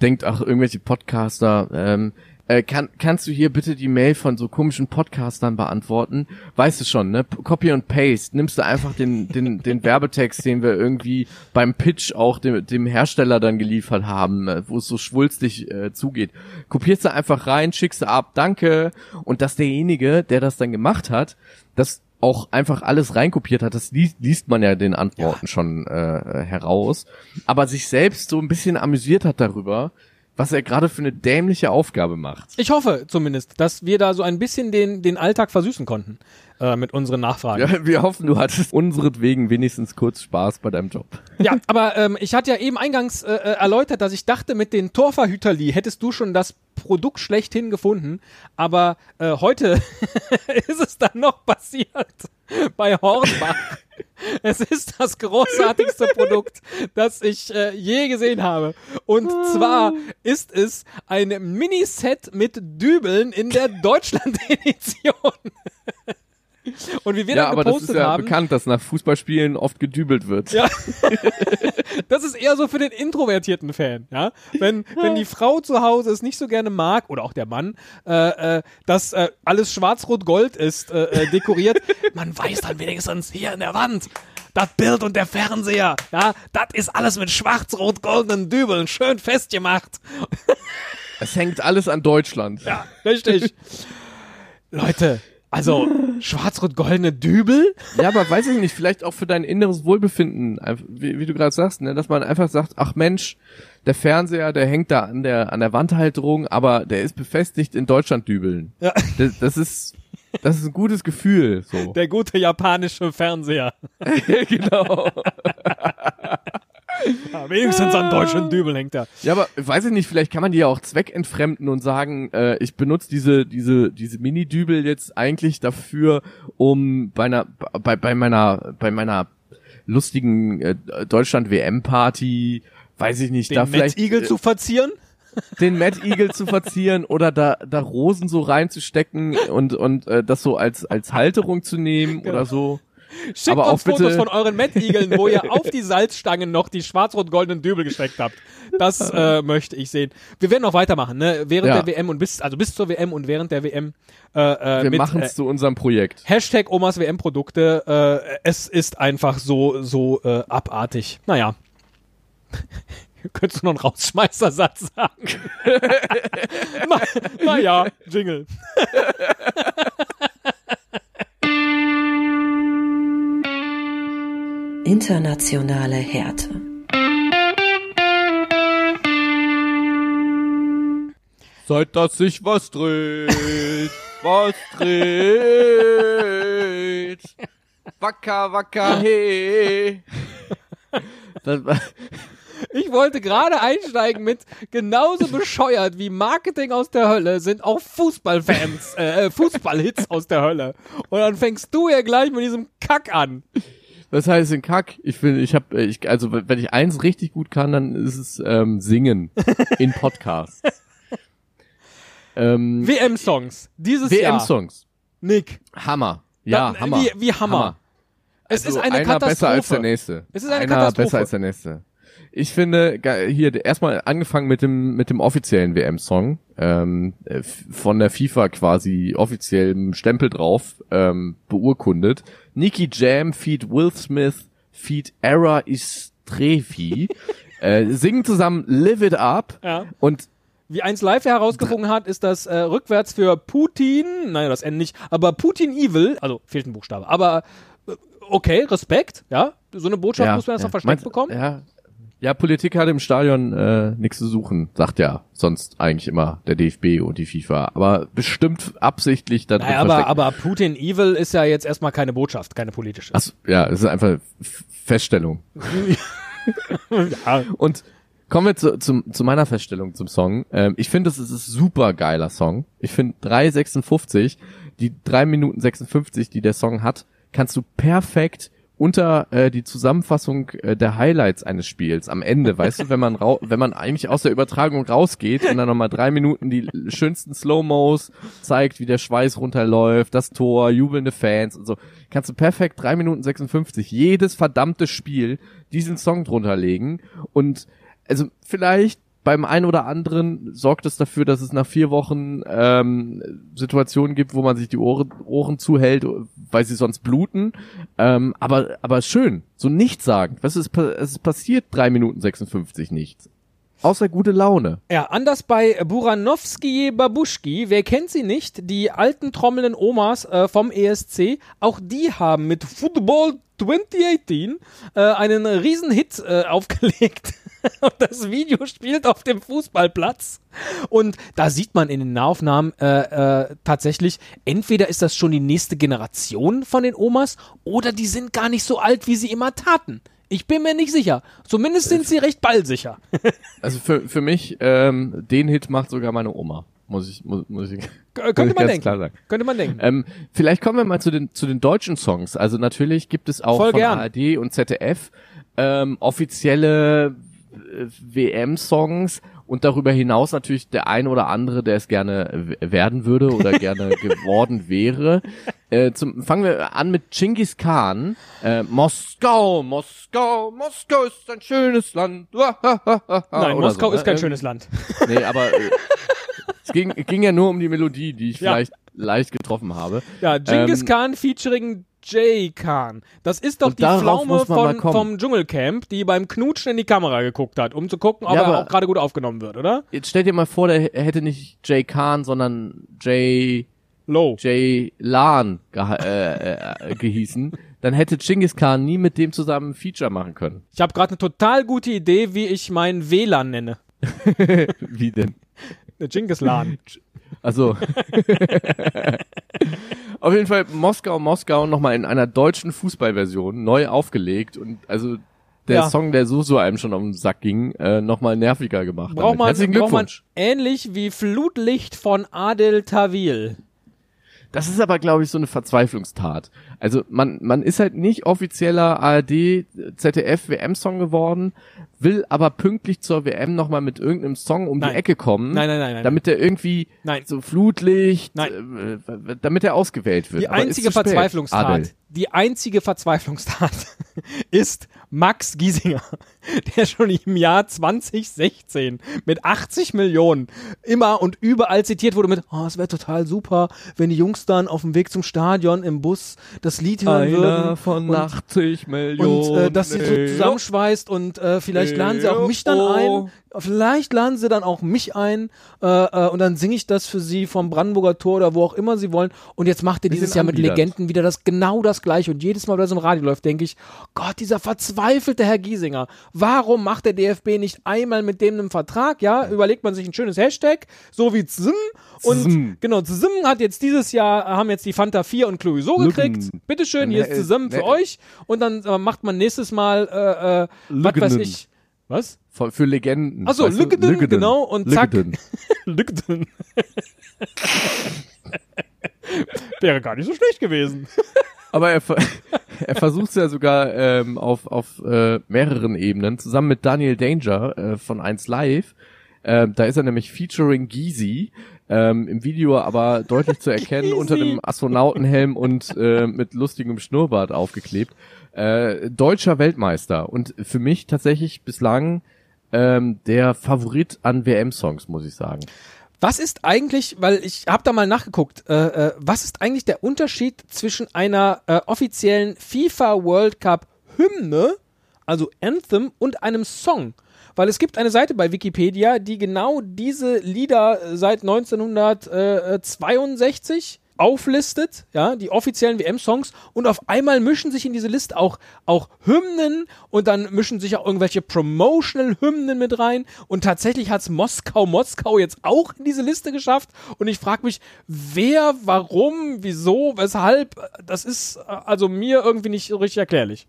denkt, ach, irgendwelche Podcaster, ähm, äh, kann, kannst du hier bitte die Mail von so komischen Podcastern beantworten? Weißt du schon, ne? Copy und Paste. Nimmst du einfach den, den, den Werbetext, den wir irgendwie beim Pitch auch dem, dem Hersteller dann geliefert haben, äh, wo es so schwulstig äh, zugeht. Kopierst du einfach rein, schickst du ab, danke. Und dass derjenige, der das dann gemacht hat, das auch einfach alles reinkopiert hat, das liest, liest man ja den Antworten schon äh, heraus, aber sich selbst so ein bisschen amüsiert hat darüber, was er gerade für eine dämliche Aufgabe macht. Ich hoffe zumindest, dass wir da so ein bisschen den, den Alltag versüßen konnten äh, mit unseren Nachfragen. Ja, Ja, wir hoffen, du hattest unseretwegen wenigstens kurz Spaß bei deinem Job. aber ähm, ich hatte ja eben eingangs äh, äh, erläutert, dass ich dachte, mit den Torverhüterli hättest du schon das Produkt schlechthin gefunden. Aber äh, heute ist es dann noch passiert bei Hornbach. Es ist das großartigste Produkt, das ich äh, je gesehen habe. Und zwar ist es ein Miniset mit Dübeln in der Deutschland-Edition. Und wie wir ja, dann aber das ist gepostet ja haben, bekannt, dass nach Fußballspielen oft gedübelt wird. Ja. das ist eher so für den introvertierten Fan, ja. Wenn, wenn die Frau zu Hause es nicht so gerne mag, oder auch der Mann, äh, äh, dass äh, alles schwarz-rot-gold ist, äh, äh, dekoriert, man weiß dann wenigstens hier in der Wand, das Bild und der Fernseher, ja, das ist alles mit schwarz-rot-goldenen Dübeln schön festgemacht. Es hängt alles an Deutschland. Ja, richtig. Leute, also schwarz-rot-goldene Dübel? Ja, aber weiß ich nicht, vielleicht auch für dein inneres Wohlbefinden, wie, wie du gerade sagst, ne, dass man einfach sagt, ach Mensch, der Fernseher, der hängt da an der an der Wandhalterung, aber der ist befestigt in Deutschland dübeln. Ja. Das, das ist das ist ein gutes Gefühl, so. Der gute japanische Fernseher. genau. Ja, wenigstens an deutschen Dübel hängt er. Ja, aber weiß ich nicht, vielleicht kann man die ja auch zweckentfremden und sagen, äh, ich benutze diese diese diese Mini-Dübel jetzt eigentlich dafür, um bei einer bei bei meiner bei meiner lustigen äh, Deutschland WM Party, weiß ich nicht, Den da vielleicht Mettigel äh, zu verzieren? den Mad Eagle zu verzieren oder da da Rosen so reinzustecken und und äh, das so als als Halterung zu nehmen oder so. Schickt Aber uns Fotos von euren Mettigeln, wo ihr auf die Salzstangen noch die schwarz-rot-goldenen Dübel gesteckt habt. Das äh, möchte ich sehen. Wir werden noch weitermachen, ne? Während Ja. der WM und bis, also bis zur WM und während der WM. Äh, äh, Wir machen äh, es zu unserem Projekt. Hashtag Omas WM-Produkte. Äh, es ist einfach so, so äh, abartig. Naja. Könntest du noch einen Rausschmeißersatz sagen? Na, naja, Jingle. Internationale Härte. Seit dass sich was dreht, was dreht. Wacker, wacker, hey. Ich wollte gerade einsteigen mit genauso bescheuert wie Marketing aus der Hölle sind auch Fußballfans, äh, Fußballhits aus der Hölle. Und dann fängst du ja gleich mit diesem Kack an. Was heißt denn Kack? Ich finde, ich habe, ich, also wenn ich eins richtig gut kann, dann ist es ähm, singen in Podcasts. ähm, WM-Songs. Dieses Jahr. WM-Songs. Nick. Hammer. Ja, Dann, Hammer. Wie, wie Hammer. Es Also ist eine einer Katastrophe. besser als der nächste. Es ist eine einer Katastrophe. besser als der nächste. Ich finde hier erstmal angefangen mit dem mit dem offiziellen WM-Song ähm, äh, von der FIFA quasi offiziell mit dem Stempel drauf ähm, beurkundet. Nicky Jam feat Will Smith feat Era Istrefi äh, singen zusammen Live It Up Ja. und Wie eins live herausgefunden hat, ist das äh, rückwärts für Putin, nein, das N nicht, aber Putin Evil, also fehlt ein Buchstabe, aber äh, okay, Respekt, ja, so eine Botschaft muss man erst noch versteckt Meinst- bekommen. Ja. Ja, Politik hat im Stadion äh, nichts zu suchen, sagt ja sonst eigentlich immer der DFB und die FIFA. Aber bestimmt absichtlich dann Naja, aber, aber Putin Evil ist ja jetzt erstmal keine Botschaft, keine politische. Achso, ja, es ist einfach Feststellung. ja. Und kommen wir zu, zum, zu meiner Feststellung zum Song. Ähm, ich finde, es ist ein super geiler Song. Ich finde 3,56, die 3 Minuten 56, die der Song hat, kannst du perfekt unter äh, die Zusammenfassung äh, der Highlights eines Spiels am Ende, weißt du, wenn man rau wenn man eigentlich aus der Übertragung rausgeht und dann nochmal drei Minuten die schönsten Slow-Mos zeigt, wie der Schweiß runterläuft, das Tor, jubelnde Fans und so, kannst du perfekt drei Minuten 56 jedes verdammte Spiel diesen Song drunter legen und also vielleicht beim einen oder anderen sorgt es dafür, dass es nach vier Wochen ähm, Situationen gibt, wo man sich die Ohren, Ohren zuhält, weil sie sonst bluten. Ähm, aber, aber schön, so nichts sagen. Was ist, es passiert drei Minuten 56 nichts. Außer gute Laune. Ja, anders bei Buranowski Babuschki, wer kennt sie nicht? Die alten trommelnden Omas äh, vom ESC, auch die haben mit Football 2018 äh, einen riesen Hit äh, aufgelegt. Und das Video spielt auf dem Fußballplatz. Und da sieht man in den Nahaufnahmen äh, äh, tatsächlich, entweder ist das schon die nächste Generation von den Omas oder die sind gar nicht so alt, wie sie immer taten. Ich bin mir nicht sicher. Zumindest sind sie recht ballsicher. Also für, für mich, ähm, den Hit macht sogar meine Oma. Muss ich, muss, muss ich, muss Könnte ich man ganz denken. klar sagen. Könnte man denken. Ähm, vielleicht kommen wir mal zu den, zu den deutschen Songs. Also natürlich gibt es auch Voll von gern. ARD und ZDF ähm, offizielle äh, WM-Songs und darüber hinaus natürlich der ein oder andere, der es gerne werden würde oder gerne geworden wäre. Äh, zum, fangen wir an mit Genghis Khan. Äh, Moskau, Moskau, Moskau ist ein schönes Land. Nein, Moskau so, ist kein ne? schönes Land. Nee, aber äh, es ging, ging ja nur um die Melodie, die ich Ja. vielleicht leicht getroffen habe. Ja, Genghis Ähm, Khan featuring Jay Khan. Das ist doch Und die Pflaume von, vom Dschungelcamp, die beim Knutschen in die Kamera geguckt hat, um zu gucken, ob Ja, er auch gerade gut aufgenommen wird, oder? Jetzt stell dir mal vor, der hätte nicht Jay Khan, sondern Jay Low. Jay Lan geha- äh, äh, gehießen, dann hätte Genghis Khan nie mit dem zusammen ein Feature machen können. Ich habe gerade eine total gute Idee, wie ich mein WLAN nenne. Wie denn? Eine Genghis-LAN. Also auf jeden Fall Moskau, Moskau nochmal in einer deutschen Fußballversion neu aufgelegt und also der Ja. Song, der so so einem schon auf den Sack ging, äh, nochmal nerviger gemacht. Braucht man, Herzlichen braucht man Glückwunsch. ähnlich wie Flutlicht von Adel Tawil. Das ist aber, glaube ich, so eine Verzweiflungstat. Also man, man ist halt nicht offizieller ARD, ZDF WM-Song geworden, will aber pünktlich zur WM nochmal mit irgendeinem Song um Nein. die Ecke kommen. Nein, nein, nein, nein. Damit der irgendwie Nein. so Flutlicht, Nein. äh, damit er ausgewählt wird. Die Aber einzige Verzweiflungstat, Adel. die einzige Verzweiflungstat ist Max Giesinger, der schon im Jahr 2016 mit 80 Millionen immer und überall zitiert wurde mit, oh, es wäre total super, wenn die Jungs dann auf dem Weg zum Stadion im Bus das Lied hören würden. Einer von und, 80 Millionen. und äh, dass sie so zusammenschweißt und äh, vielleicht laden sie auch mich dann ein. Vielleicht laden sie dann auch mich ein äh, äh, und dann singe ich das für sie vom Brandenburger Tor oder wo auch immer sie wollen. Und jetzt macht ihr dieses Jahr mit. Legenden wieder das genau das gleiche. Und jedes Mal, wenn das im Radio läuft, denke ich, Gott, dieser verzweifelte Herr Giesinger, warum macht der DFB nicht einmal mit dem einen Vertrag? Ja, überlegt man sich ein schönes Hashtag, so wie ZIM. Und ZIM. genau, ZIM hat jetzt dieses Jahr, haben jetzt die Fanta 4 und Clouseau gekriegt. Lüggen. Bitteschön, hier ist ZIM für euch. Und dann äh, macht man nächstes Mal, äh, äh, was weiß ich. Was? Für, für Legenden. Achso, du? Lüggeden, genau, und zack. Lüggeden. Lügden. Wäre gar nicht so schlecht gewesen. Aber er, er versucht es ja sogar ähm, auf, auf äh, mehreren Ebenen, zusammen mit Daniel Danger äh, von 1 Live. Ähm, da ist er nämlich featuring Gizi, ähm, im Video aber deutlich zu erkennen unter dem Astronautenhelm und äh, mit lustigem Schnurrbart aufgeklebt. Äh, deutscher Weltmeister und für mich tatsächlich bislang ähm, der Favorit an WM-Songs, muss ich sagen. Was ist eigentlich, weil ich habe da mal nachgeguckt, äh, äh, was ist eigentlich der Unterschied zwischen einer äh, offiziellen FIFA World Cup Hymne, also Anthem, und einem Song? Weil es gibt eine Seite bei Wikipedia, die genau diese Lieder äh, seit 1962 auflistet, ja, die offiziellen WM-Songs und auf einmal mischen sich in diese Liste auch, auch Hymnen und dann mischen sich auch irgendwelche Promotional-Hymnen mit rein und tatsächlich hat's Moskau, Moskau jetzt auch in diese Liste geschafft und ich frage mich, wer, warum, wieso, weshalb, das ist äh, also mir irgendwie nicht so richtig erklärlich.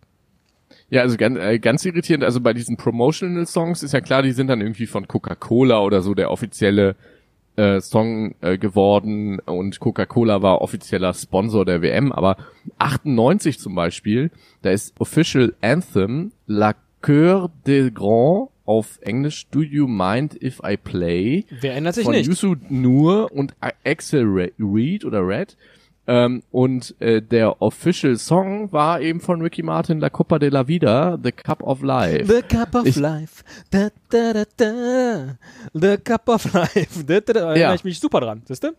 Ja, also ganz, äh, ganz irritierend, also bei diesen Promotional Songs ist ja klar, die sind dann irgendwie von Coca-Cola oder so der offizielle äh, Song äh, geworden und Coca-Cola war offizieller Sponsor der WM, aber 98 zum Beispiel, da ist Official Anthem La Coeur des Grands auf Englisch Do You Mind If I Play? Wer ändert sich von nicht? Yusu Nur und Axel Re- Reed oder Red. Ähm, und äh, der Official Song war eben von Ricky Martin La Copa de la Vida, The Cup of Life. The Cup of Ich- Life. Da, da, da, da. The Cup of Life. Da, da, da. Da erinnere ich mich super dran, siehst du?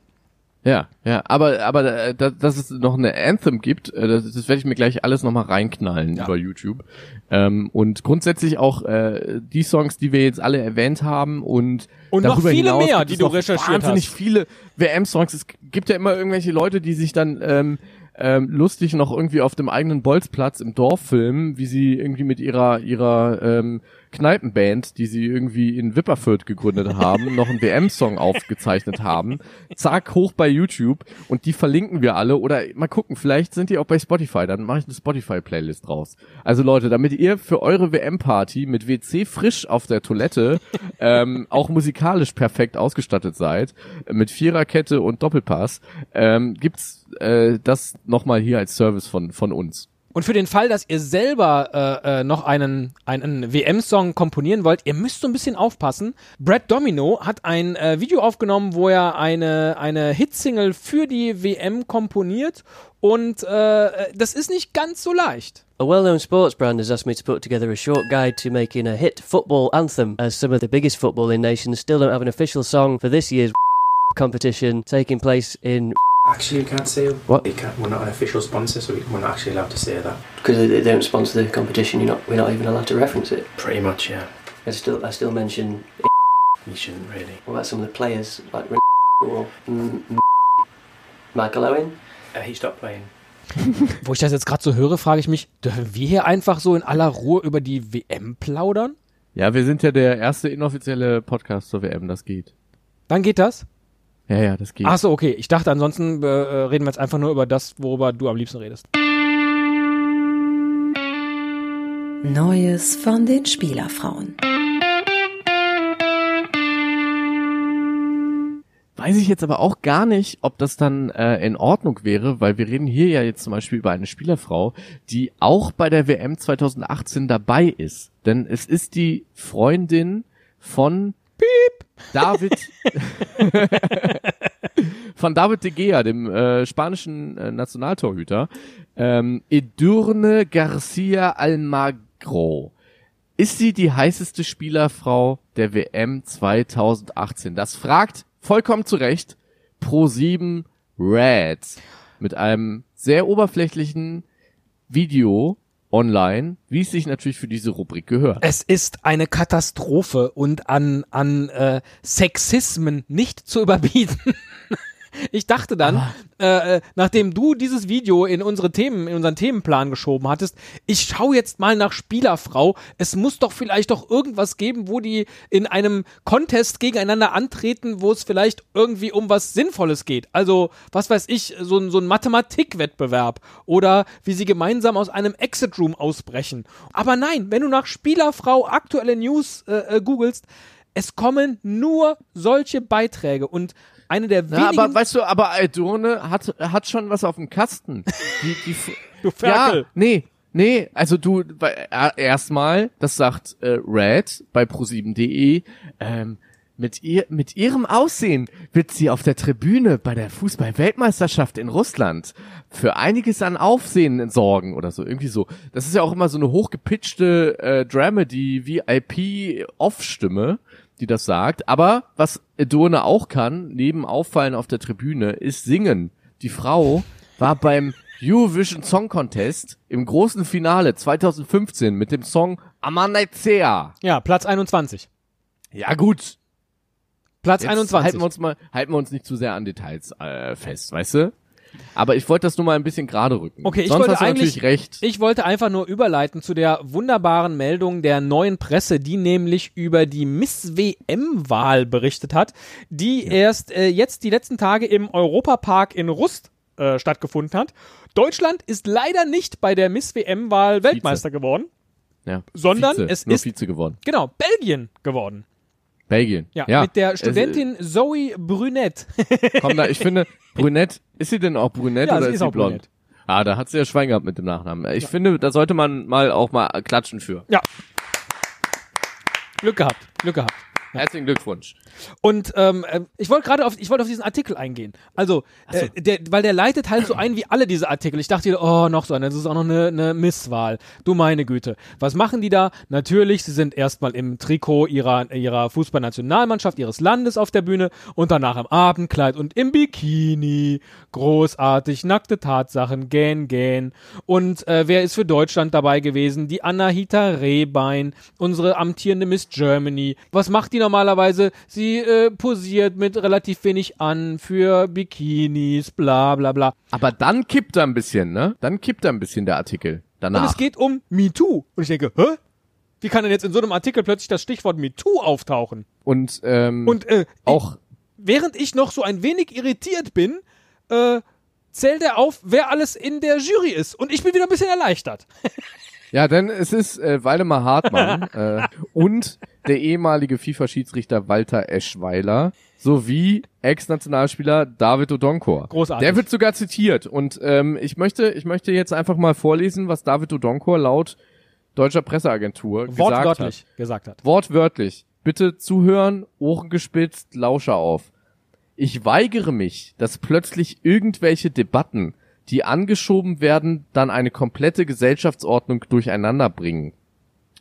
Ja, ja, aber aber äh, da, dass es noch eine Anthem gibt, äh, das, das werde ich mir gleich alles nochmal reinknallen Ja. über YouTube. Ähm, und grundsätzlich auch äh, die Songs, die wir jetzt alle erwähnt haben und Und noch darüber viele hinaus mehr, die du noch recherchiert wahnsinnig hast. viele WM-Songs. Es gibt ja immer irgendwelche Leute, die sich dann ähm, ähm, lustig noch irgendwie auf dem eigenen Bolzplatz im Dorf filmen, wie sie irgendwie mit ihrer ihrer ähm, Kneipenband, die sie irgendwie in Wipperfürth gegründet haben, noch einen WM-Song aufgezeichnet haben. Zack, hoch bei YouTube und die verlinken wir alle oder mal gucken, vielleicht sind die auch bei Spotify, dann mache ich eine Spotify-Playlist draus. Also Leute, damit ihr für eure WM-Party mit WC frisch auf der Toilette ähm, auch musikalisch perfekt ausgestattet seid, mit Viererkette und Doppelpass, ähm, gibt's äh, das nochmal hier als Service von, von uns. Und für den Fall, dass ihr selber äh, äh, noch einen, einen WM-Song komponieren wollt, ihr müsst so ein bisschen aufpassen. Brad Domino hat ein äh, Video aufgenommen, wo er eine, eine Hitsingle für die WM komponiert und äh, das ist nicht ganz so leicht. A well known sports brand has asked me to put together a short guide to making a hit football anthem, as some of the biggest footballing nations still don't have an official song for this year's competition taking place in Actually, you can't say What? You can't, we're not an official sponsor, so we- we're not actually allowed to say that. Because they don't sponsor the competition, you're not, we're not even allowed to reference it. Pretty much, yeah. I still, I still mention. You shouldn't really. What about some of the players like or Michael Owen? Uh, he stopped playing. Wo ich das jetzt gerade so höre, frage ich mich, dürfen wir hier einfach so in aller Ruhe über die WM plaudern? Ja, wir sind ja der erste inoffizielle Podcast zur WM, das geht. Wann geht das? Ja, ja, das geht. Ach so, okay. Ich dachte, ansonsten äh, äh, reden wir jetzt einfach nur über das, worüber du am liebsten redest. Neues von den Spielerfrauen. Weiß ich jetzt aber auch gar nicht, ob das dann äh, in Ordnung wäre, weil wir reden hier ja jetzt zum Beispiel über eine Spielerfrau, die auch bei der WM 2018 dabei ist. Denn es ist die Freundin von Piep. David von David de Gea, dem äh, spanischen äh, Nationaltorhüter. Ähm, Edurne Garcia Almagro. Ist sie die heißeste Spielerfrau der WM 2018? Das fragt vollkommen zu Recht Pro7 Red mit einem sehr oberflächlichen Video online, wie es sich natürlich für diese Rubrik gehört. Es ist eine Katastrophe und an, an äh, Sexismen nicht zu überbieten. Ich dachte dann, äh, äh, nachdem du dieses Video in unsere Themen, in unseren Themenplan geschoben hattest, ich schau jetzt mal nach Spielerfrau. Es muss doch vielleicht doch irgendwas geben, wo die in einem Contest gegeneinander antreten, wo es vielleicht irgendwie um was Sinnvolles geht. Also, was weiß ich, so, ein so ein Mathematikwettbewerb oder wie sie gemeinsam aus einem Exit Room ausbrechen. Aber nein, wenn du nach Spielerfrau aktuelle News äh, äh, googelst, es kommen nur solche Beiträge und eine der Ja, wenigen aber weißt du, aber Aldone hat, hat schon was auf dem Kasten. Die, die, Du Ferkel. Ja, nee, nee, also du, erstmal, das sagt äh, Red bei pro7.de, ähm, mit ihr, mit ihrem Aussehen wird sie auf der Tribüne bei der Fußball-Weltmeisterschaft in Russland für einiges an Aufsehen sorgen oder so, irgendwie so. Das ist ja auch immer so eine hochgepitchte äh, Dramedy VIP-Off-Stimme, die das sagt. Aber was Edurne auch kann, neben Auffallen auf der Tribüne, ist singen. Die Frau war beim Eurovision Song Contest im großen Finale 2015 mit dem Song Amanecea. Ja, Platz 21. Ja gut, Platz Jetzt 21. halten wir uns mal, halten wir uns nicht zu sehr an Details äh, fest, weißt du? Aber ich wollte das nur mal ein bisschen gerade rücken. Okay, ich Sonst wollte hast du eigentlich, natürlich recht. ich wollte einfach nur überleiten zu der wunderbaren Meldung der neuen Presse, die nämlich über die Miss WM-Wahl berichtet hat, die erst äh, jetzt die letzten Tage im Europapark in Rust äh, stattgefunden hat. Deutschland ist leider nicht bei der Miss WM-Wahl Weltmeister geworden, ja, sondern Vize, es nur ist- Vize geworden. genau, Belgien geworden. Belgien. Ja, mit der Studentin Es, Zoe Brünett. komm da, ich finde, Brünett, ist sie denn auch Brünett Ja, oder sie ist ist sie auch blond? brünett. Ah, da hat sie ja Schwein gehabt mit dem Nachnamen. Ich finde, da sollte man mal auch mal klatschen für. ja. Glück gehabt, Glück gehabt. Herzlichen Glückwunsch. Und ähm, äh, ich wollte gerade auf, ich wollte auf diesen Artikel eingehen. Also, äh, der, weil der leitet halt so ein wie alle diese Artikel. Ich dachte, oh, noch so eine, das ist auch noch eine, eine Misswahl. Du meine Güte. Was machen die da? Natürlich, sie sind erstmal im Trikot ihrer, ihrer Fußballnationalmannschaft, ihres Landes auf der Bühne und danach im Abendkleid und im Bikini. Großartig, nackte Tatsachen, gähn, gähn. Und äh, wer ist für Deutschland dabei gewesen? Die Anahita Rehbein, unsere amtierende Miss Germany. Was macht die normalerweise? Sie äh, posiert mit relativ wenig an für Bikinis, bla bla bla. Aber dann kippt er ein bisschen, ne? Dann kippt er ein bisschen der Artikel. Danach. Und es geht um MeToo. Und ich denke, hä? Wie kann denn jetzt in so einem Artikel plötzlich das Stichwort MeToo auftauchen? Und, ähm, Und äh, auch während ich noch so ein wenig irritiert bin, äh, zählt er auf, wer alles in der Jury ist. Und ich bin wieder ein bisschen erleichtert. Ja, denn es ist äh, Waldemar Hartmann äh, und der ehemalige FIFA-Schiedsrichter Walter Eschweiler sowie Ex-Nationalspieler David Odonkor. Großartig. Der wird sogar zitiert und ähm, ich möchte, ich möchte jetzt einfach mal vorlesen, was David Odonkor laut deutscher Presseagentur gesagt hat. Wortwörtlich gesagt hat. Wortwörtlich. Bitte zuhören, Ohren gespitzt, Lauscher auf. Ich weigere mich, dass plötzlich irgendwelche Debatten, die angeschoben werden, dann eine komplette Gesellschaftsordnung durcheinander bringen.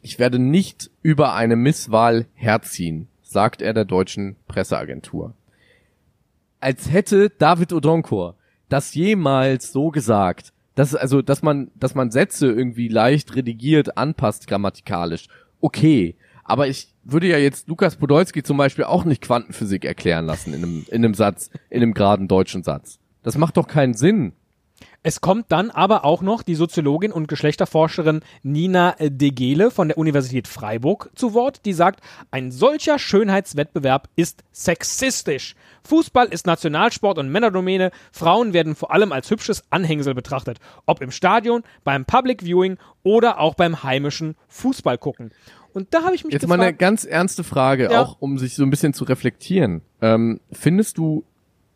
Ich werde nicht über eine Misswahl herziehen, sagt er der deutschen Presseagentur. Als hätte David Odonkor das jemals so gesagt? Das, also, dass man, dass man Sätze irgendwie leicht redigiert anpasst grammatikalisch. Okay. Aber ich würde ja jetzt Lukas Podolski zum Beispiel auch nicht Quantenphysik erklären lassen in einem, in einem Satz, in einem geraden deutschen Satz. Das macht doch keinen Sinn. Es kommt dann aber auch noch die Soziologin und Geschlechterforscherin Nina Degele von der Universität Freiburg zu Wort, die sagt, ein solcher Schönheitswettbewerb ist sexistisch. Fußball ist Nationalsport und Männerdomäne. Frauen werden vor allem als hübsches Anhängsel betrachtet. Ob im Stadion, beim Public Viewing oder auch beim heimischen Fußball gucken. Und da habe ich mich Jetzt mal gefragt, eine ganz ernste Frage, Ja. auch um sich so ein bisschen zu reflektieren. Ähm, findest du,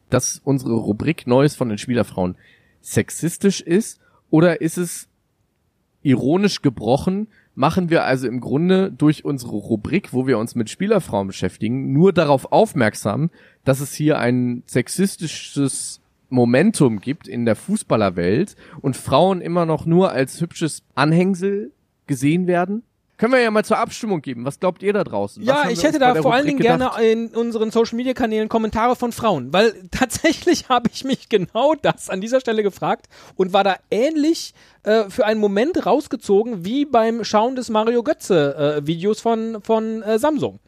dass unsere Rubrik Neues von den Spielerfrauen sexistisch ist oder ist es ironisch gebrochen? Machen wir also im Grunde durch unsere Rubrik, wo wir uns mit Spielerfrauen beschäftigen, nur darauf aufmerksam, dass es hier ein sexistisches Momentum gibt in der Fußballerwelt und Frauen immer noch nur als hübsches Anhängsel gesehen werden? Können wir ja mal zur Abstimmung geben. Was glaubt ihr da draußen? Ja, ich hätte da vor allen Dingen gerne in unseren Social Media Kanälen Kommentare von Frauen, weil tatsächlich habe ich mich genau das an dieser Stelle gefragt und war da ähnlich äh, für einen Moment rausgezogen wie beim Schauen des Mario Götze äh, Videos von von äh, Samsung,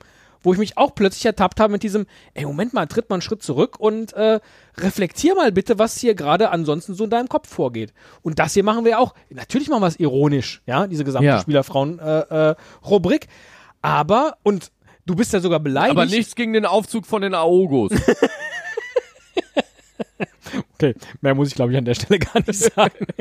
wo ich mich auch plötzlich ertappt habe mit diesem, ey Moment mal, tritt mal einen Schritt zurück und äh, reflektier mal bitte, was hier gerade ansonsten so in deinem Kopf vorgeht. Und das hier machen wir auch. Natürlich machen wir es ironisch, ja, diese gesamte Ja. Spielerfrauen äh, äh. Aber und du bist ja sogar beleidigt. Aber nichts gegen den Aufzug von den Aogos. Okay, mehr muss ich glaube ich an der Stelle gar nicht sagen.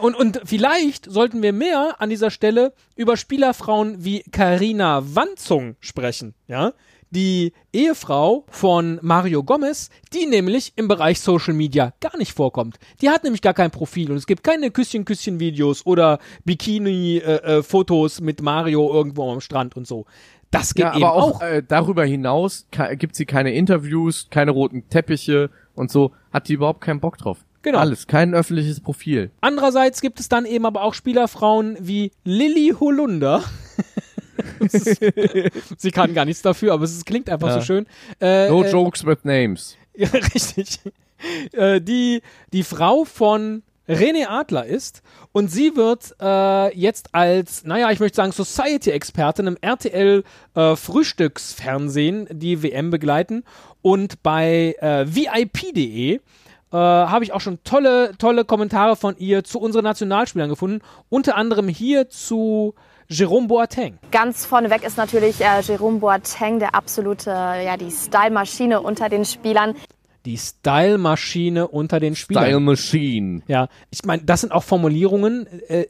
Und, und vielleicht sollten wir mehr an dieser Stelle über Spielerfrauen wie Karina Wanzung sprechen, ja? Die Ehefrau von Mario Gomez, die nämlich im Bereich Social Media gar nicht vorkommt. Die hat nämlich gar kein Profil und es gibt keine Küsschen-Küsschen-Videos oder Bikini-Fotos mit Mario irgendwo am Strand und so. Das geht ja, eben aber auch, auch. Äh, darüber hinaus gibt sie keine Interviews, keine roten Teppiche und so. Hat die überhaupt keinen Bock drauf. Genau. Alles, kein öffentliches Profil. Andererseits gibt es dann eben aber auch Spielerfrauen wie Lilly Holunder. Ist- Sie kann gar nichts dafür, aber es klingt einfach Ja. so schön. Äh, No äh, jokes with names. Ja, richtig. Äh, die, die Frau von René Adler ist und sie wird äh, jetzt als, naja, ich möchte sagen, Society-Expertin im RTL äh, Frühstücksfernsehen die WM begleiten und bei äh, VIP.de äh, habe ich auch schon tolle, tolle Kommentare von ihr zu unseren Nationalspielern gefunden. Unter anderem hier zu Jerome Boateng. Ganz vorneweg ist natürlich äh, Jerome Boateng der absolute, ja, die Style-Maschine unter den Spielern. Die Style-Maschine unter den Spielern. Style Machine. Ja, ich meine, das sind auch Formulierungen, äh,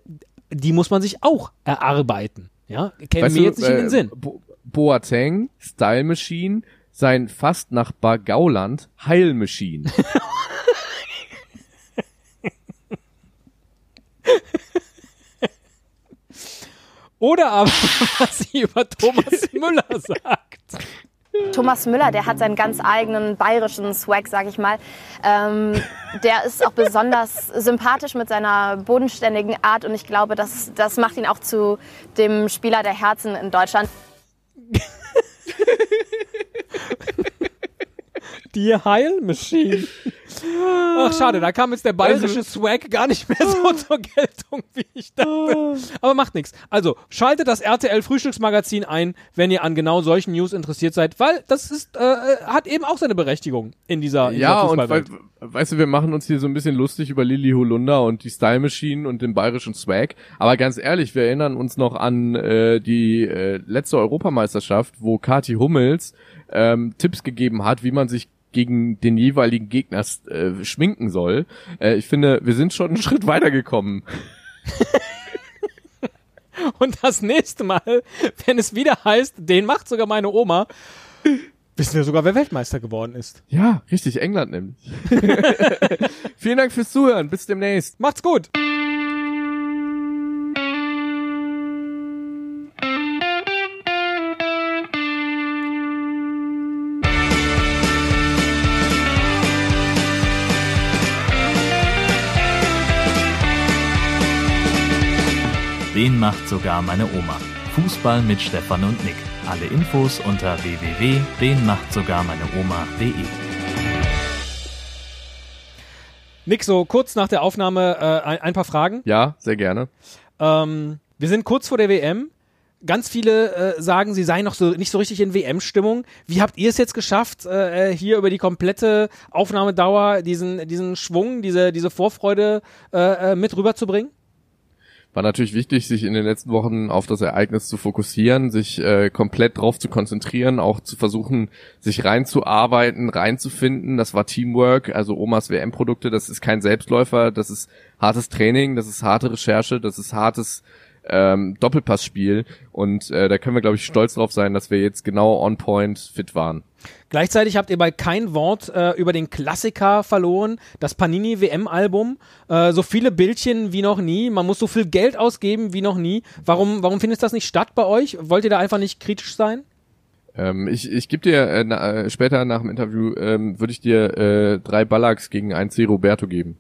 die muss man sich auch erarbeiten. Ja, käme Weißt mir du, jetzt nicht in den äh, Sinn. Bo Boateng, Style Machine, sein Fastnachbar Gauland, Heil Oder aber, was sie über Thomas Müller sagt. Thomas Müller, der hat seinen ganz eigenen bayerischen Swag, sag ich mal. Ähm, der ist auch besonders sympathisch mit seiner bodenständigen Art und ich glaube, das, das macht ihn auch zu dem Spieler der Herzen in Deutschland. Die Heilmaschine. Ach, schade, da kam jetzt der bayerische Swag gar nicht mehr so zur Geltung, wie ich dachte. Aber macht nichts. Also, schaltet das RTL Frühstücksmagazin ein, wenn ihr an genau solchen News interessiert seid, weil das ist, äh, hat eben auch seine Berechtigung in dieser, in ja, dieser und wei Fußballwelt. weißt du, wir machen uns hier so ein bisschen lustig über Lilly Holunder und die Style Machine und den bayerischen Swag. Aber ganz ehrlich, wir erinnern uns noch an äh, die äh, letzte Europameisterschaft, wo Kati Hummels ähm, Tipps gegeben hat, wie man sich gegen den jeweiligen Gegner äh, schminken soll. Äh, ich finde, wir sind schon einen Schritt weitergekommen. Und das nächste Mal, wenn es wieder heißt, den macht sogar meine Oma, wissen wir sogar, wer Weltmeister geworden ist. Ja, richtig, England nämlich. Vielen Dank fürs Zuhören. Bis demnächst. Macht's gut! Macht sogar meine Oma. Fußball mit Stefan und Nick. Alle Infos unter www.denmachtsogarmeineoma.de. Nick, so kurz nach der Aufnahme äh, ein, ein paar Fragen. Ja, sehr gerne. Ähm, wir sind kurz vor der WM. Ganz viele äh, sagen, sie seien noch so nicht so richtig in WM-Stimmung. Wie habt ihr es jetzt geschafft, äh, hier über die komplette Aufnahmedauer diesen, diesen Schwung, diese, diese Vorfreude äh, äh, mit rüberzubringen? War natürlich wichtig, sich in den letzten Wochen auf das Ereignis zu fokussieren, sich äh, komplett drauf zu konzentrieren, auch zu versuchen, sich reinzuarbeiten, reinzufinden. Das war Teamwork, also Omas WM-Produkte, das ist kein Selbstläufer, das ist hartes Training, das ist harte Recherche, das ist hartes ähm, Doppelpassspiel und äh, da können wir, glaube ich, stolz drauf sein, dass wir jetzt genau on point fit waren. Gleichzeitig habt ihr bei kein Wort äh, über den Klassiker verloren, das Panini WM-Album. Äh, so viele Bildchen wie noch nie. Man muss so viel Geld ausgeben wie noch nie. Warum, warum findet das nicht statt bei euch? Wollt ihr da einfach nicht kritisch sein? Ähm, ich ich gebe dir äh, na, äh, später nach dem Interview, ähm, würde ich dir äh, drei Ballacks gegen ein C. Roberto geben.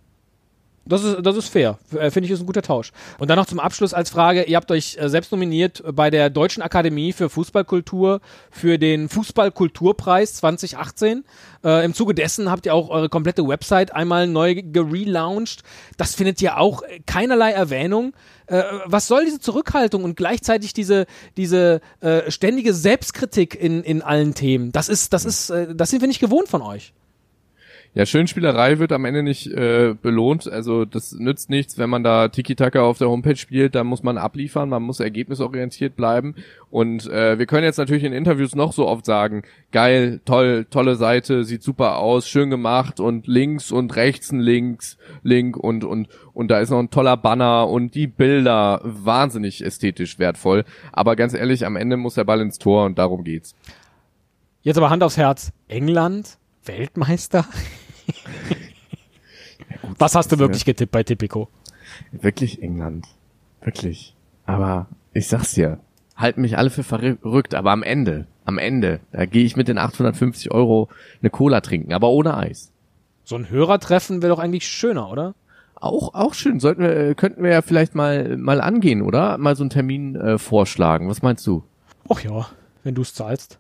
Das ist, das ist fair. Äh, Finde ich, ist ein guter Tausch. Und dann noch zum Abschluss als Frage, ihr habt euch äh, selbst nominiert bei der Deutschen Akademie für Fußballkultur für den Fußballkulturpreis 2018. Äh, Im Zuge dessen habt ihr auch eure komplette Website einmal neu gelauncht. Das findet ihr auch keinerlei Erwähnung. Äh, was soll diese Zurückhaltung und gleichzeitig diese, diese äh, ständige Selbstkritik in, in allen Themen? Das ist, das ist, äh, das sind wir nicht gewohnt von euch. Ja, Schönspielerei wird am Ende nicht äh, belohnt. Also das nützt nichts, wenn man da Tiki-Taka auf der Homepage spielt, dann muss man abliefern, man muss ergebnisorientiert bleiben. Und äh, wir können jetzt natürlich in Interviews noch so oft sagen, geil, toll, tolle Seite, sieht super aus, schön gemacht und links und rechts ein Links, Link und und und da ist noch ein toller Banner und die Bilder wahnsinnig ästhetisch wertvoll. Aber ganz ehrlich, am Ende muss der Ball ins Tor und darum geht's. Jetzt aber Hand aufs Herz. England? Weltmeister? Was hast du wirklich getippt bei Tipico? Wirklich England. Wirklich. Aber ich sag's dir, halten mich alle für verrückt, aber am Ende, am Ende, da gehe ich mit den 850 Euro eine Cola trinken, aber ohne Eis. So ein Hörertreffen wäre doch eigentlich schöner, oder? Auch, auch schön. Sollten wir, könnten wir ja vielleicht mal, mal angehen, oder? Mal so einen Termin äh, vorschlagen. Was meinst du? Ach ja, wenn du's zahlst.